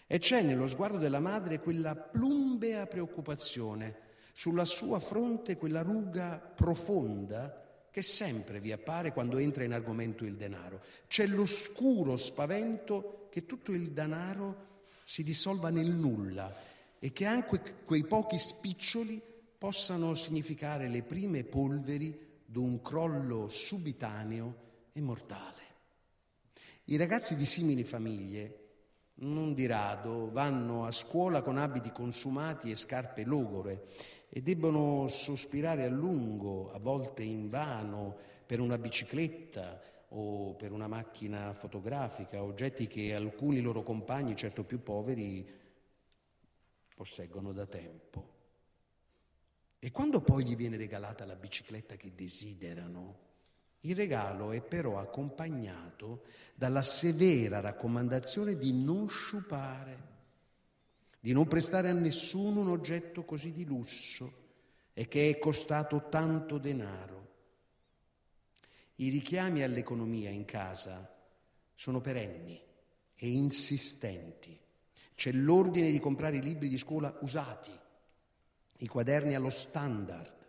E c'è nello sguardo della madre quella plumbea preoccupazione, sulla sua fronte quella ruga profonda che sempre vi appare quando entra in argomento il denaro. C'è l'oscuro spavento che tutto il denaro si dissolva nel nulla e che anche quei pochi spiccioli possano significare le prime polveri d'un crollo subitaneo e mortale. I ragazzi di simili famiglie non di rado vanno a scuola con abiti consumati e scarpe logore e debbono sospirare a lungo, a volte invano, per una bicicletta o per una macchina fotografica, oggetti che alcuni loro compagni, certo più poveri, posseggono da tempo. E quando poi gli viene regalata la bicicletta che desiderano, il regalo è però accompagnato dalla severa raccomandazione di non sciupare, di non prestare a nessuno un oggetto così di lusso e che è costato tanto denaro. I richiami all'economia in casa sono perenni e insistenti. C'è l'ordine di comprare i libri di scuola usati i quaderni allo standard.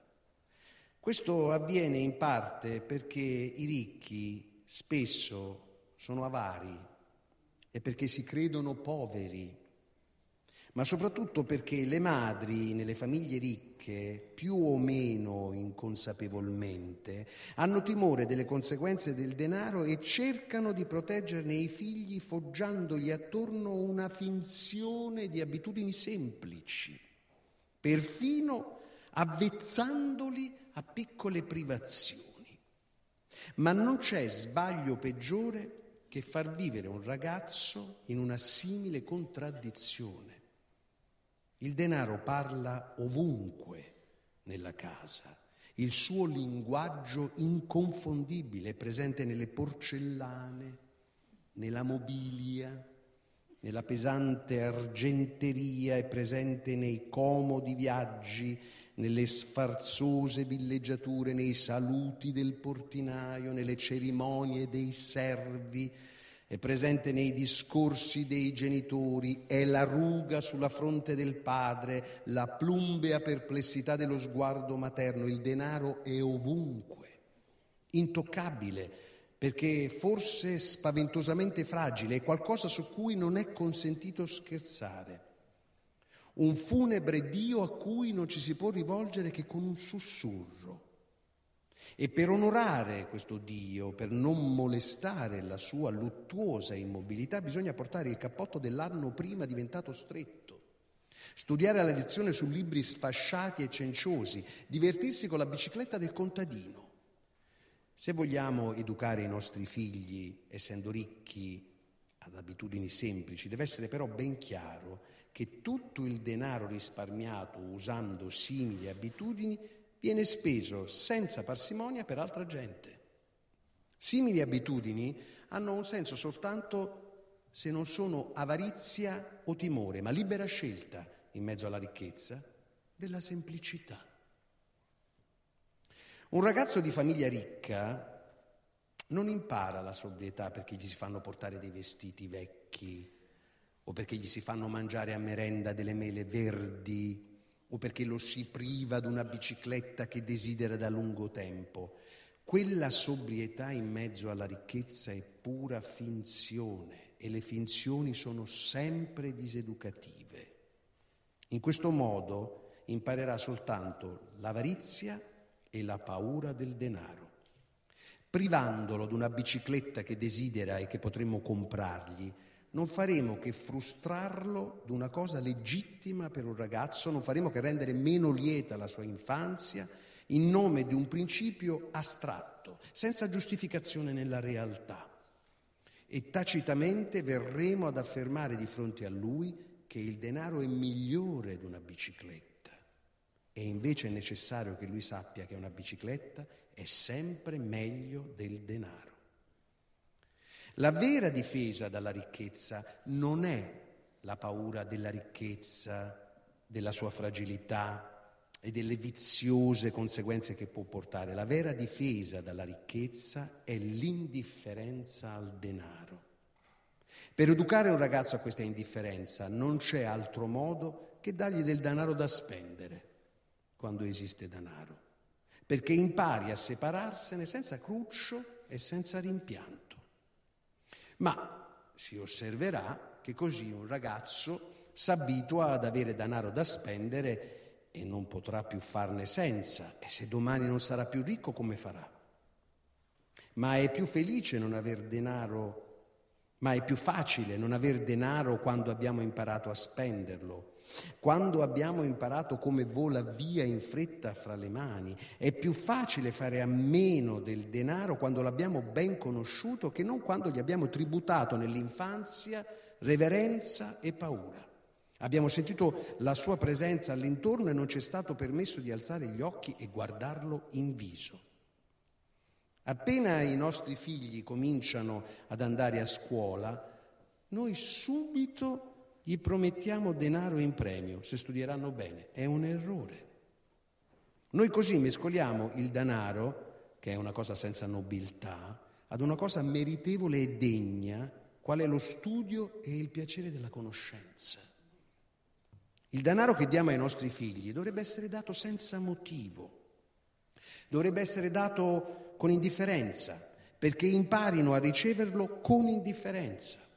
Questo avviene in parte perché i ricchi spesso sono avari e perché si credono poveri, ma soprattutto perché le madri nelle famiglie ricche, più o meno inconsapevolmente, hanno timore delle conseguenze del denaro e cercano di proteggerne i figli foggiandogli attorno una finzione di abitudini semplici perfino avvezzandoli a piccole privazioni. Ma non c'è sbaglio peggiore che far vivere un ragazzo in una simile contraddizione. Il denaro parla ovunque nella casa. Il suo linguaggio inconfondibile è presente nelle porcellane, nella mobilia, nella pesante argenteria è presente nei comodi viaggi, nelle sfarzose villeggiature, nei saluti del portinaio, nelle cerimonie dei servi, è presente nei discorsi dei genitori, è la ruga sulla fronte del padre, la plumbea perplessità dello sguardo materno, il denaro è ovunque, intoccabile, perché forse spaventosamente fragile, è qualcosa su cui non è consentito scherzare. Un funebre Dio a cui non ci si può rivolgere che con un sussurro. E per onorare questo Dio, per non molestare la sua luttuosa immobilità, bisogna portare il cappotto dell'anno prima diventato stretto, studiare la lezione su libri sfasciati e cenciosi, divertirsi con la bicicletta del contadino. Se vogliamo educare i nostri figli, essendo ricchi, ad abitudini semplici, deve essere però ben chiaro che tutto il denaro risparmiato usando simili abitudini viene speso senza parsimonia per altra gente. Simili abitudini hanno un senso soltanto se non sono avarizia o timore, ma libera scelta in mezzo alla ricchezza della semplicità. Un ragazzo di famiglia ricca non impara la sobrietà perché gli si fanno portare dei vestiti vecchi o perché gli si fanno mangiare a merenda delle mele verdi o perché lo si priva di una bicicletta che desidera da lungo tempo. Quella sobrietà in mezzo alla ricchezza è pura finzione e le finzioni sono sempre diseducative. In questo modo imparerà soltanto l'avarizia e la paura del denaro. Privandolo di una bicicletta che desidera e che potremmo comprargli, non faremo che frustrarlo di una cosa legittima per un ragazzo, non faremo che rendere meno lieta la sua infanzia in nome di un principio astratto, senza giustificazione nella realtà. E tacitamente verremo ad affermare di fronte a lui che il denaro è migliore di una bicicletta. E invece è necessario che lui sappia che una bicicletta è sempre meglio del denaro. La vera difesa dalla ricchezza non è la paura della ricchezza, della sua fragilità e delle viziose conseguenze che può portare. La vera difesa dalla ricchezza è l'indifferenza al denaro. Per educare un ragazzo a questa indifferenza non c'è altro modo che dargli del denaro da spendere quando esiste denaro, perché impari a separarsene senza cruccio e senza rimpianto. Ma si osserverà che così un ragazzo s'abitua ad avere denaro da spendere e non potrà più farne senza. E se domani non sarà più ricco, come farà? Ma è più felice non aver denaro, ma è più facile non aver denaro quando abbiamo imparato a spenderlo quando abbiamo imparato come vola via in fretta fra le mani, è più facile fare a meno del denaro quando l'abbiamo ben conosciuto che non quando gli abbiamo tributato nell'infanzia reverenza e paura. Abbiamo sentito la sua presenza all'intorno e non ci è stato permesso di alzare gli occhi e guardarlo in viso. Appena i nostri figli cominciano ad andare a scuola, noi subito gli promettiamo denaro in premio se studieranno bene. È un errore. Noi così mescoliamo il denaro, che è una cosa senza nobiltà, ad una cosa meritevole e degna, quale lo studio e il piacere della conoscenza. Il denaro che diamo ai nostri figli dovrebbe essere dato senza motivo, dovrebbe essere dato con indifferenza, perché imparino a riceverlo con indifferenza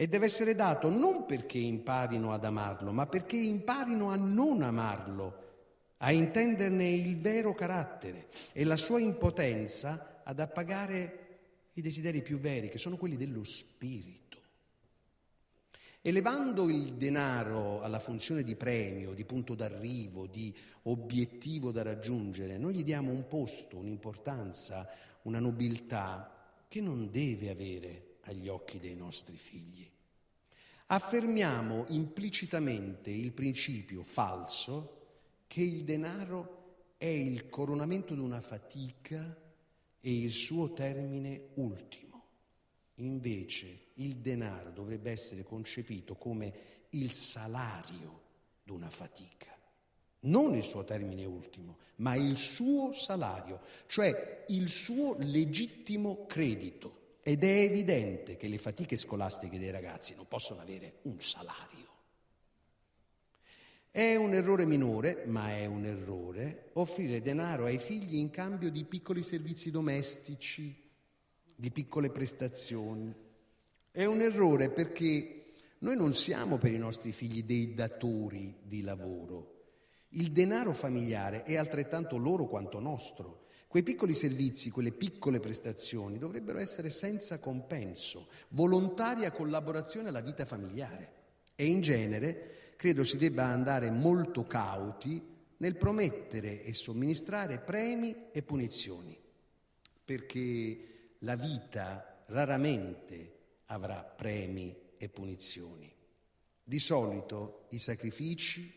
e deve essere dato non perché imparino ad amarlo, ma perché imparino a non amarlo, a intenderne il vero carattere e la sua impotenza ad appagare i desideri più veri, che sono quelli dello spirito. Elevando il denaro alla funzione di premio, di punto d'arrivo, di obiettivo da raggiungere, noi gli diamo un posto, un'importanza, una nobiltà che non deve avere agli occhi dei nostri figli. Affermiamo implicitamente il principio falso che il denaro è il coronamento di una fatica e il suo termine ultimo. Invece il denaro dovrebbe essere concepito come il salario di una fatica, non il suo termine ultimo, ma il suo salario, cioè il suo legittimo credito ed è evidente che le fatiche scolastiche dei ragazzi non possono avere un salario. È un errore minore, ma è un errore, offrire denaro ai figli in cambio di piccoli servizi domestici, di piccole prestazioni. È un errore perché noi non siamo per i nostri figli dei datori di lavoro. Il denaro familiare è altrettanto loro quanto nostro. Quei piccoli servizi, quelle piccole prestazioni dovrebbero essere senza compenso, volontaria collaborazione alla vita familiare. E in genere credo si debba andare molto cauti nel promettere e somministrare premi e punizioni, perché la vita raramente avrà premi e punizioni. Di solito i sacrifici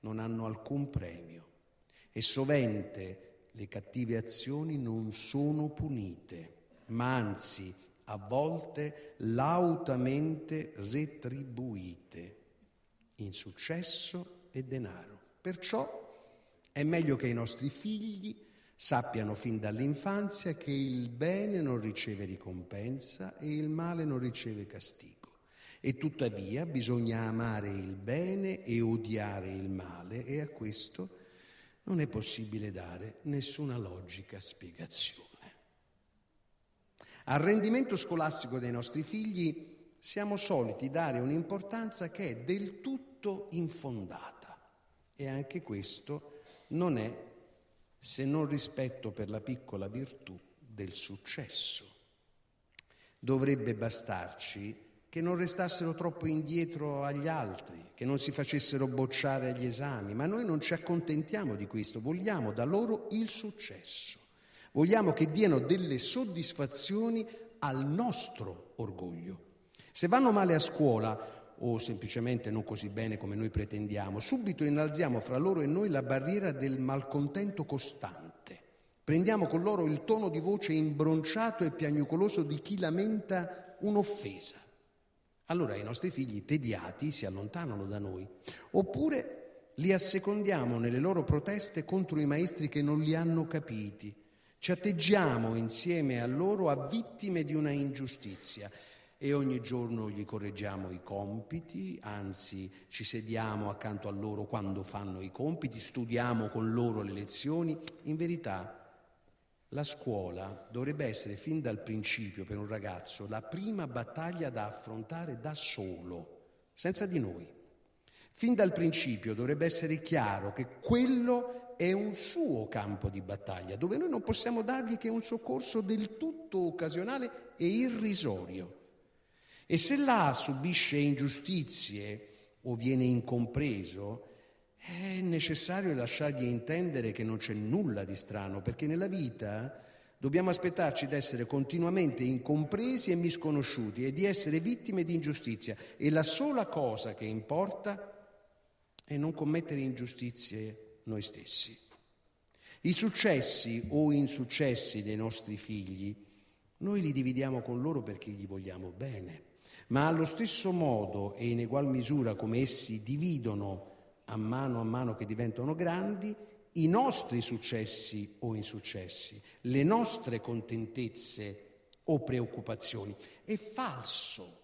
non hanno alcun premio e sovente le cattive azioni non sono punite, ma anzi a volte lautamente retribuite in successo e denaro. Perciò è meglio che i nostri figli sappiano fin dall'infanzia che il bene non riceve ricompensa e il male non riceve castigo. E tuttavia bisogna amare il bene e odiare il male e a questo non è possibile dare nessuna logica spiegazione. Al rendimento scolastico dei nostri figli siamo soliti dare un'importanza che è del tutto infondata e anche questo non è se non rispetto per la piccola virtù del successo. Dovrebbe bastarci che non restassero troppo indietro agli altri, che non si facessero bocciare agli esami, ma noi non ci accontentiamo di questo, vogliamo da loro il successo, vogliamo che diano delle soddisfazioni al nostro orgoglio. Se vanno male a scuola o semplicemente non così bene come noi pretendiamo, subito innalziamo fra loro e noi la barriera del malcontento costante. Prendiamo con loro il tono di voce imbronciato e piagnucoloso di chi lamenta un'offesa. Allora i nostri figli tediati si allontanano da noi. Oppure li assecondiamo nelle loro proteste contro i maestri che non li hanno capiti. Ci atteggiamo insieme a loro a vittime di una ingiustizia e ogni giorno gli correggiamo i compiti, anzi ci sediamo accanto a loro quando fanno i compiti, studiamo con loro le lezioni. In verità la scuola dovrebbe essere fin dal principio per un ragazzo la prima battaglia da affrontare da solo, senza di noi. Fin dal principio dovrebbe essere chiaro che quello è un suo campo di battaglia, dove noi non possiamo dargli che un soccorso del tutto occasionale e irrisorio. E se là subisce ingiustizie o viene incompreso, è necessario lasciargli intendere che non c'è nulla di strano, perché nella vita dobbiamo aspettarci di essere continuamente incompresi e misconosciuti e di essere vittime di ingiustizia. E la sola cosa che importa è non commettere ingiustizie noi stessi. I successi o insuccessi dei nostri figli, noi li dividiamo con loro perché gli vogliamo bene ma allo stesso modo e in egual misura come essi dividono a mano a mano che diventano grandi, i nostri successi o insuccessi, le nostre contentezze o preoccupazioni. È falso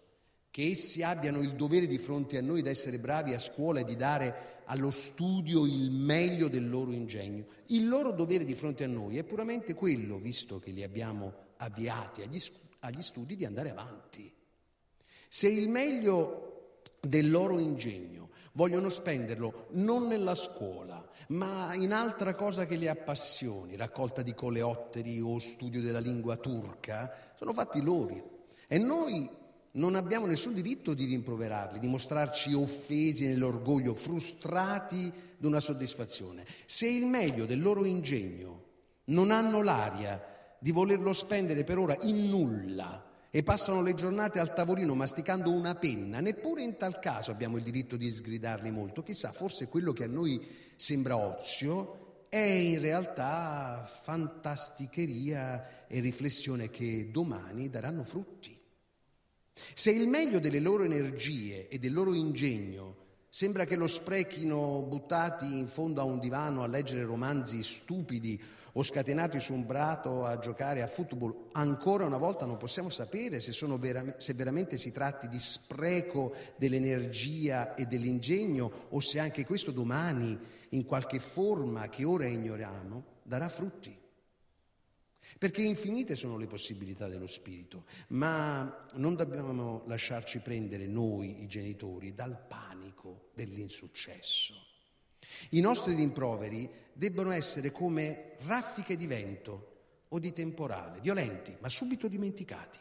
che essi abbiano il dovere di fronte a noi di essere bravi a scuola e di dare allo studio il meglio del loro ingegno. Il loro dovere di fronte a noi è puramente quello, visto che li abbiamo avviati agli, agli studi, di andare avanti. Se il meglio del loro ingegno vogliono spenderlo non nella scuola, ma in altra cosa che li appassioni, raccolta di coleotteri o studio della lingua turca, sono fatti loro. E noi non abbiamo nessun diritto di rimproverarli, di mostrarci offesi nell'orgoglio, frustrati di una soddisfazione. Se il meglio del loro ingegno non hanno l'aria di volerlo spendere per ora in nulla, e passano le giornate al tavolino masticando una penna, neppure in tal caso abbiamo il diritto di sgridarli molto. Chissà, forse quello che a noi sembra ozio è in realtà fantasticheria e riflessione che domani daranno frutti. Se il meglio delle loro energie e del loro ingegno sembra che lo sprechino buttati in fondo a un divano a leggere romanzi stupidi o scatenati su un prato a giocare a football, ancora una volta non possiamo sapere se, vera- se veramente si tratti di spreco dell'energia e dell'ingegno o se anche questo domani, in qualche forma che ora ignoriamo, darà frutti. Perché infinite sono le possibilità dello spirito, ma non dobbiamo lasciarci prendere noi, i genitori, dal panico dell'insuccesso. I nostri rimproveri debbono essere come raffiche di vento o di temporale, violenti, ma subito dimenticati.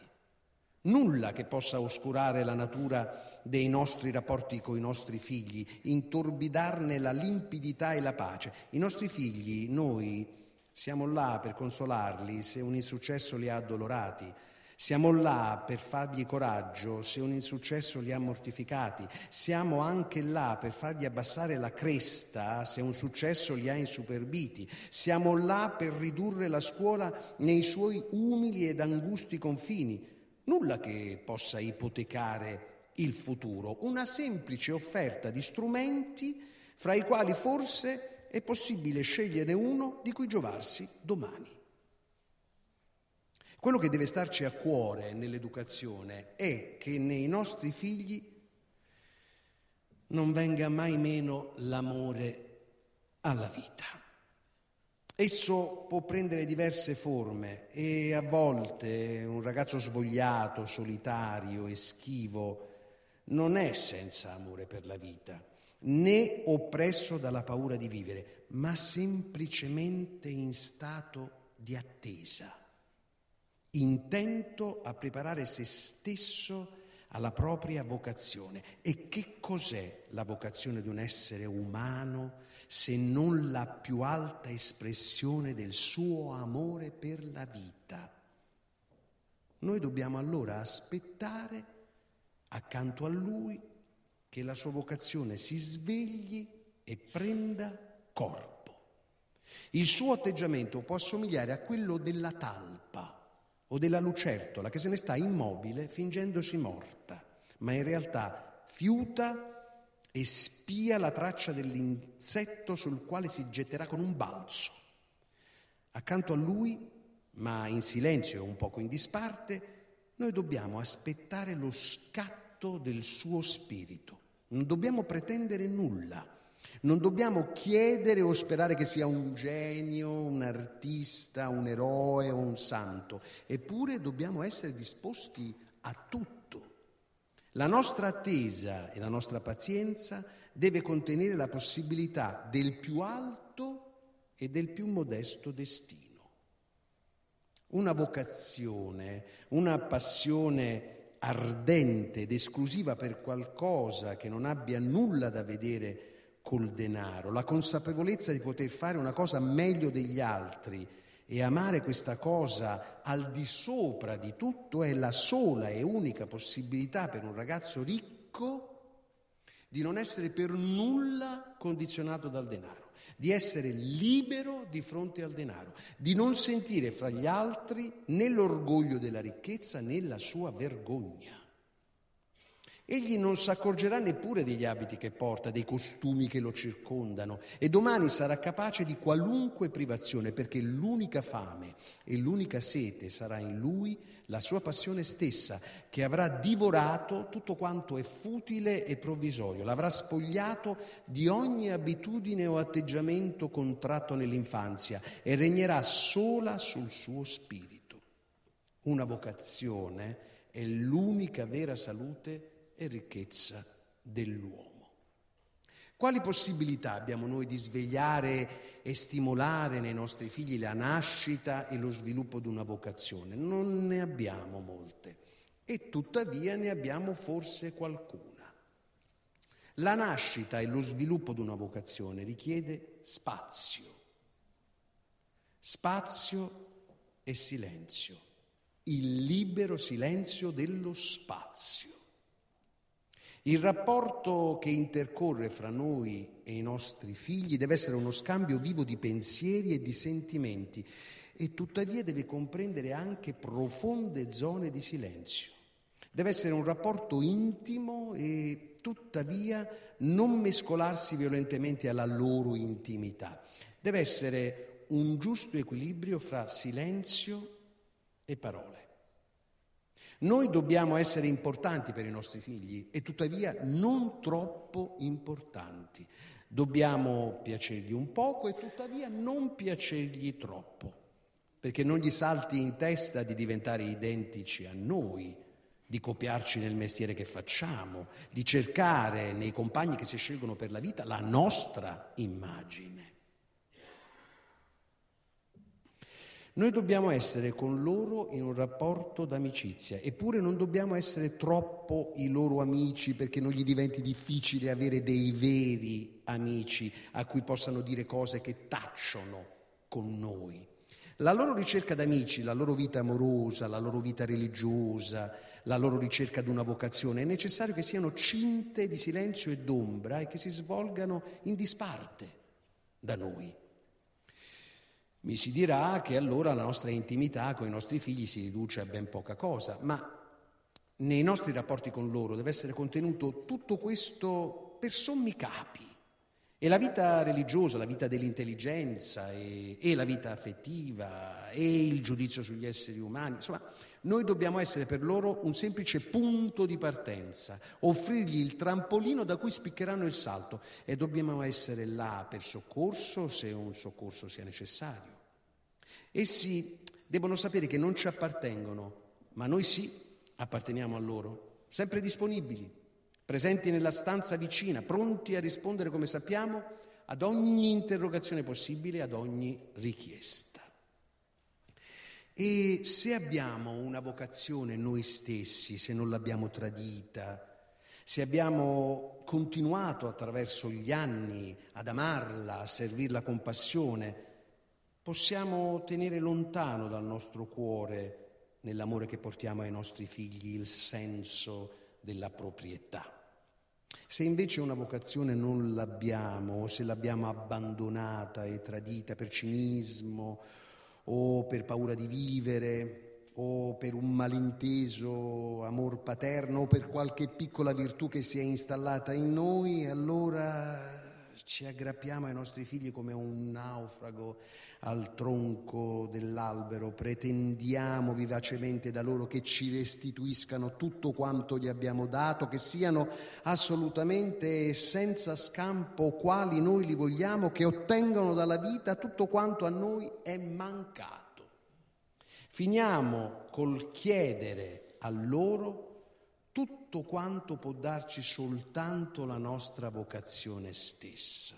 Nulla che possa oscurare la natura dei nostri rapporti con i nostri figli, intorbidarne la limpidità e la pace. I nostri figli, noi siamo là per consolarli se un insuccesso li ha addolorati. Siamo là per fargli coraggio se un insuccesso li ha mortificati. Siamo anche là per fargli abbassare la cresta se un successo li ha insuperbiti. Siamo là per ridurre la scuola nei suoi umili ed angusti confini. Nulla che possa ipotecare il futuro, una semplice offerta di strumenti fra i quali forse è possibile scegliere uno di cui giovarsi domani. Quello che deve starci a cuore nell'educazione è che nei nostri figli non venga mai meno l'amore alla vita. Esso può prendere diverse forme e a volte un ragazzo svogliato, solitario e schivo non è senza amore per la vita né oppresso dalla paura di vivere, ma semplicemente in stato di attesa, intento a preparare se stesso alla propria vocazione. E che cos'è la vocazione di un essere umano se non la più alta espressione del suo amore per la vita? Noi dobbiamo allora aspettare accanto a lui che la sua vocazione si svegli e prenda corpo. Il suo atteggiamento può assomigliare a quello della talpa o della lucertola che se ne sta immobile fingendosi morta, ma in realtà fiuta e spia la traccia dell'insetto sul quale si getterà con un balzo. Accanto a lui, ma in silenzio e un poco in disparte, noi dobbiamo aspettare lo scatto del suo spirito non dobbiamo pretendere nulla, non dobbiamo chiedere o sperare che sia un genio, un artista, un eroe o un santo, eppure dobbiamo essere disposti a tutto. La nostra attesa e la nostra pazienza deve contenere la possibilità del più alto e del più modesto destino. Una vocazione, una passione ardente ed esclusiva per qualcosa che non abbia nulla da vedere col denaro, la consapevolezza di poter fare una cosa meglio degli altri e amare questa cosa al di sopra di tutto è la sola e unica possibilità per un ragazzo ricco di non essere per nulla condizionato dal denaro di essere libero di fronte al denaro, di non sentire fra gli altri né l'orgoglio della ricchezza né la sua vergogna. Egli non si accorgerà neppure degli abiti che porta, dei costumi che lo circondano e domani sarà capace di qualunque privazione perché l'unica fame e l'unica sete sarà in lui la sua passione stessa che avrà divorato tutto quanto è futile e provvisorio, l'avrà spogliato di ogni abitudine o atteggiamento contratto nell'infanzia e regnerà sola sul suo spirito. Una vocazione è l'unica vera salute e ricchezza dell'uomo. Quali possibilità abbiamo noi di svegliare e stimolare nei nostri figli la nascita e lo sviluppo di una vocazione? Non ne abbiamo molte e tuttavia ne abbiamo forse qualcuna. La nascita e lo sviluppo di una vocazione richiede spazio, spazio e silenzio, il libero silenzio dello spazio. Il rapporto che intercorre fra noi e i nostri figli deve essere uno scambio vivo di pensieri e di sentimenti e tuttavia deve comprendere anche profonde zone di silenzio. Deve essere un rapporto intimo e tuttavia non mescolarsi violentemente alla loro intimità. Deve essere un giusto equilibrio fra silenzio e parole. Noi dobbiamo essere importanti per i nostri figli e tuttavia non troppo importanti. Dobbiamo piacergli un poco e tuttavia non piacergli troppo, perché non gli salti in testa di diventare identici a noi, di copiarci nel mestiere che facciamo, di cercare nei compagni che si scelgono per la vita la nostra immagine. Noi dobbiamo essere con loro in un rapporto d'amicizia, eppure non dobbiamo essere troppo i loro amici perché non gli diventi difficile avere dei veri amici a cui possano dire cose che tacciono con noi. La loro ricerca d'amici, la loro vita amorosa, la loro vita religiosa, la loro ricerca di una vocazione, è necessario che siano cinte di silenzio e d'ombra e che si svolgano in disparte da noi. Mi si dirà che allora la nostra intimità con i nostri figli si riduce a ben poca cosa, ma nei nostri rapporti con loro deve essere contenuto tutto questo per sommi capi. E la vita religiosa, la vita dell'intelligenza e, e, la vita affettiva e il giudizio sugli esseri umani, insomma, noi dobbiamo essere per loro un semplice punto di partenza, offrirgli il trampolino da cui spiccheranno il salto e dobbiamo essere là per soccorso se un soccorso sia necessario. Essi devono sapere che non ci appartengono, ma noi sì apparteniamo a loro, sempre disponibili, presenti nella stanza vicina, pronti a rispondere come sappiamo ad ogni interrogazione possibile, ad ogni richiesta. E se abbiamo una vocazione noi stessi, se non l'abbiamo tradita, se abbiamo continuato attraverso gli anni ad amarla, a servirla con passione, possiamo tenere lontano dal nostro cuore, nell'amore che portiamo ai nostri figli, il senso della proprietà. Se invece una vocazione non l'abbiamo, o se l'abbiamo abbandonata e tradita per cinismo, o per paura di vivere o per un malinteso amor paterno o per qualche piccola virtù che si è installata in noi, allora ci aggrappiamo ai nostri figli come un naufrago al tronco dell'albero, pretendiamo vivacemente da loro che ci restituiscano tutto quanto gli abbiamo dato, che siano assolutamente senza scampo quali noi li vogliamo, che ottengano dalla vita tutto quanto a noi è mancato. Finiamo col chiedere a loro tutto quanto può darci soltanto la nostra vocazione stessa.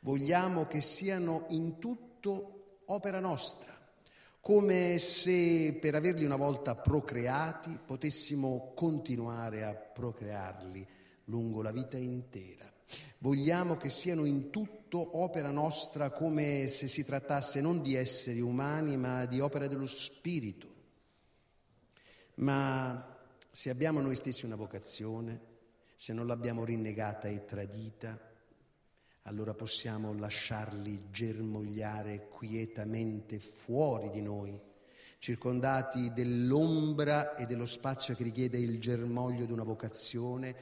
Vogliamo che siano in tutto opera nostra, come se per averli una volta procreati potessimo continuare a procrearli lungo la vita intera. Vogliamo che siano in tutto opera nostra come se si trattasse non di esseri umani ma di opera dello Spirito. Ma se abbiamo noi stessi una vocazione, se non l'abbiamo rinnegata e tradita, allora possiamo lasciarli germogliare quietamente fuori di noi, circondati dell'ombra e dello spazio che richiede il germoglio di una vocazione,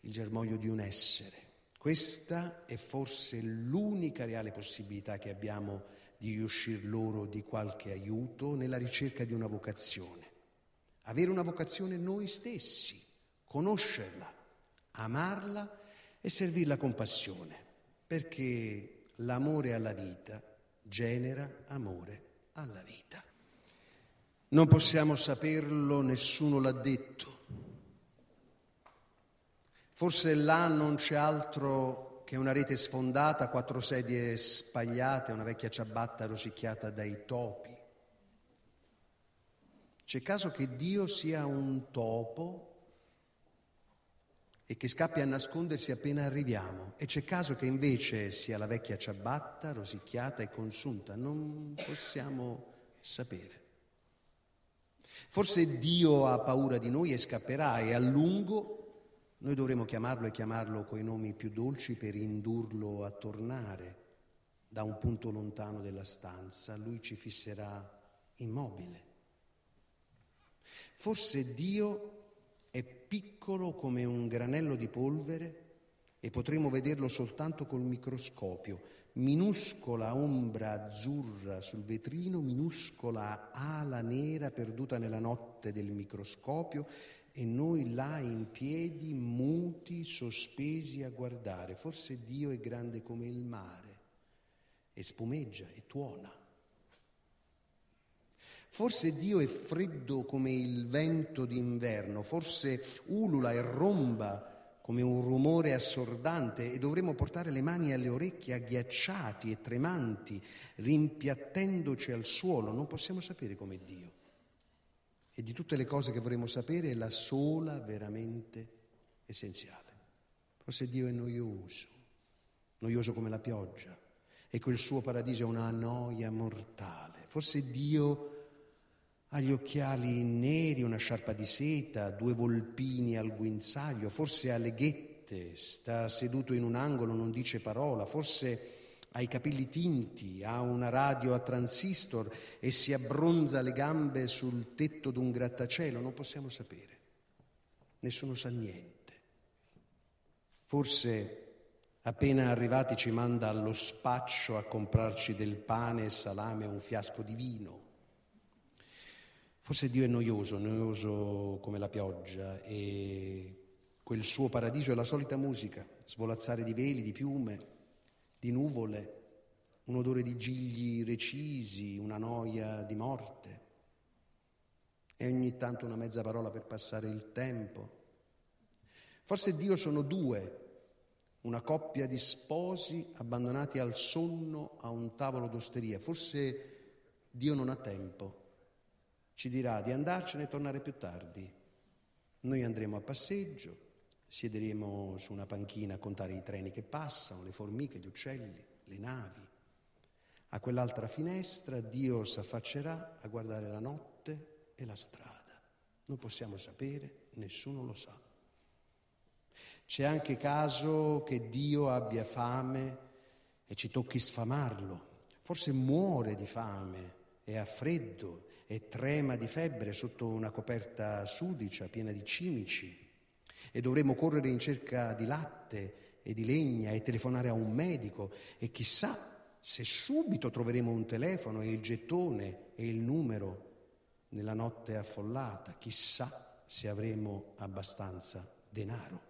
il germoglio di un essere. Questa è forse l'unica reale possibilità che abbiamo di riuscire loro di qualche aiuto nella ricerca di una vocazione avere una vocazione noi stessi, conoscerla, amarla e servirla con passione, perché l'amore alla vita genera amore alla vita. Non possiamo saperlo, nessuno l'ha detto. Forse là non c'è altro che una rete sfondata, quattro sedie spagliate, una vecchia ciabatta rosicchiata dai topi. C'è caso che Dio sia un topo e che scappi a nascondersi appena arriviamo e c'è caso che invece sia la vecchia ciabatta rosicchiata e consunta, non possiamo sapere. Forse Dio ha paura di noi e scapperà e a lungo noi dovremo chiamarlo e chiamarlo coi nomi più dolci per indurlo a tornare da un punto lontano della stanza. Lui ci fisserà immobile. Forse Dio è piccolo come un granello di polvere e potremo vederlo soltanto col microscopio, minuscola ombra azzurra sul vetrino, minuscola ala nera perduta nella notte del microscopio e noi là in piedi, muti, sospesi a guardare. Forse Dio è grande come il mare e spumeggia e tuona. Forse Dio è freddo come il vento d'inverno, forse ulula e romba come un rumore assordante e dovremmo portare le mani alle orecchie agghiacciati e tremanti, rimpiattendoci al suolo. Non possiamo sapere com'è Dio. E di tutte le cose che vorremmo sapere è la sola veramente essenziale. Forse Dio è noioso, noioso come la pioggia, e quel suo paradiso è una noia mortale. Forse Dio ha gli occhiali neri, una sciarpa di seta, due volpini al guinzaglio, forse ha le ghette, sta seduto in un angolo, non dice parola, forse ha i capelli tinti, ha una radio a transistor e si abbronza le gambe sul tetto d'un grattacielo, non possiamo sapere. Nessuno sa niente. Forse appena arrivati ci manda allo spaccio a comprarci del pane e salame e un fiasco di vino. Forse Dio è noioso, noioso come la pioggia e quel suo paradiso è la solita musica, svolazzare di veli, di piume, di nuvole, un odore di gigli recisi, una noia di morte e ogni tanto una mezza parola per passare il tempo. Forse Dio sono due, una coppia di sposi abbandonati al sonno a un tavolo d'osteria. Forse Dio non ha tempo ci dirà di andarcene e tornare più tardi. Noi andremo a passeggio, siederemo su una panchina a contare i treni che passano, le formiche, gli uccelli, le navi. A quell'altra finestra Dio si affaccerà a guardare la notte e la strada. Non possiamo sapere, nessuno lo sa. C'è anche caso che Dio abbia fame e ci tocchi sfamarlo. Forse muore di fame e ha freddo e trema di febbre sotto una coperta sudicia piena di cimici. E dovremo correre in cerca di latte e di legna e telefonare a un medico. E chissà se subito troveremo un telefono e il gettone e il numero nella notte affollata, chissà se avremo abbastanza denaro.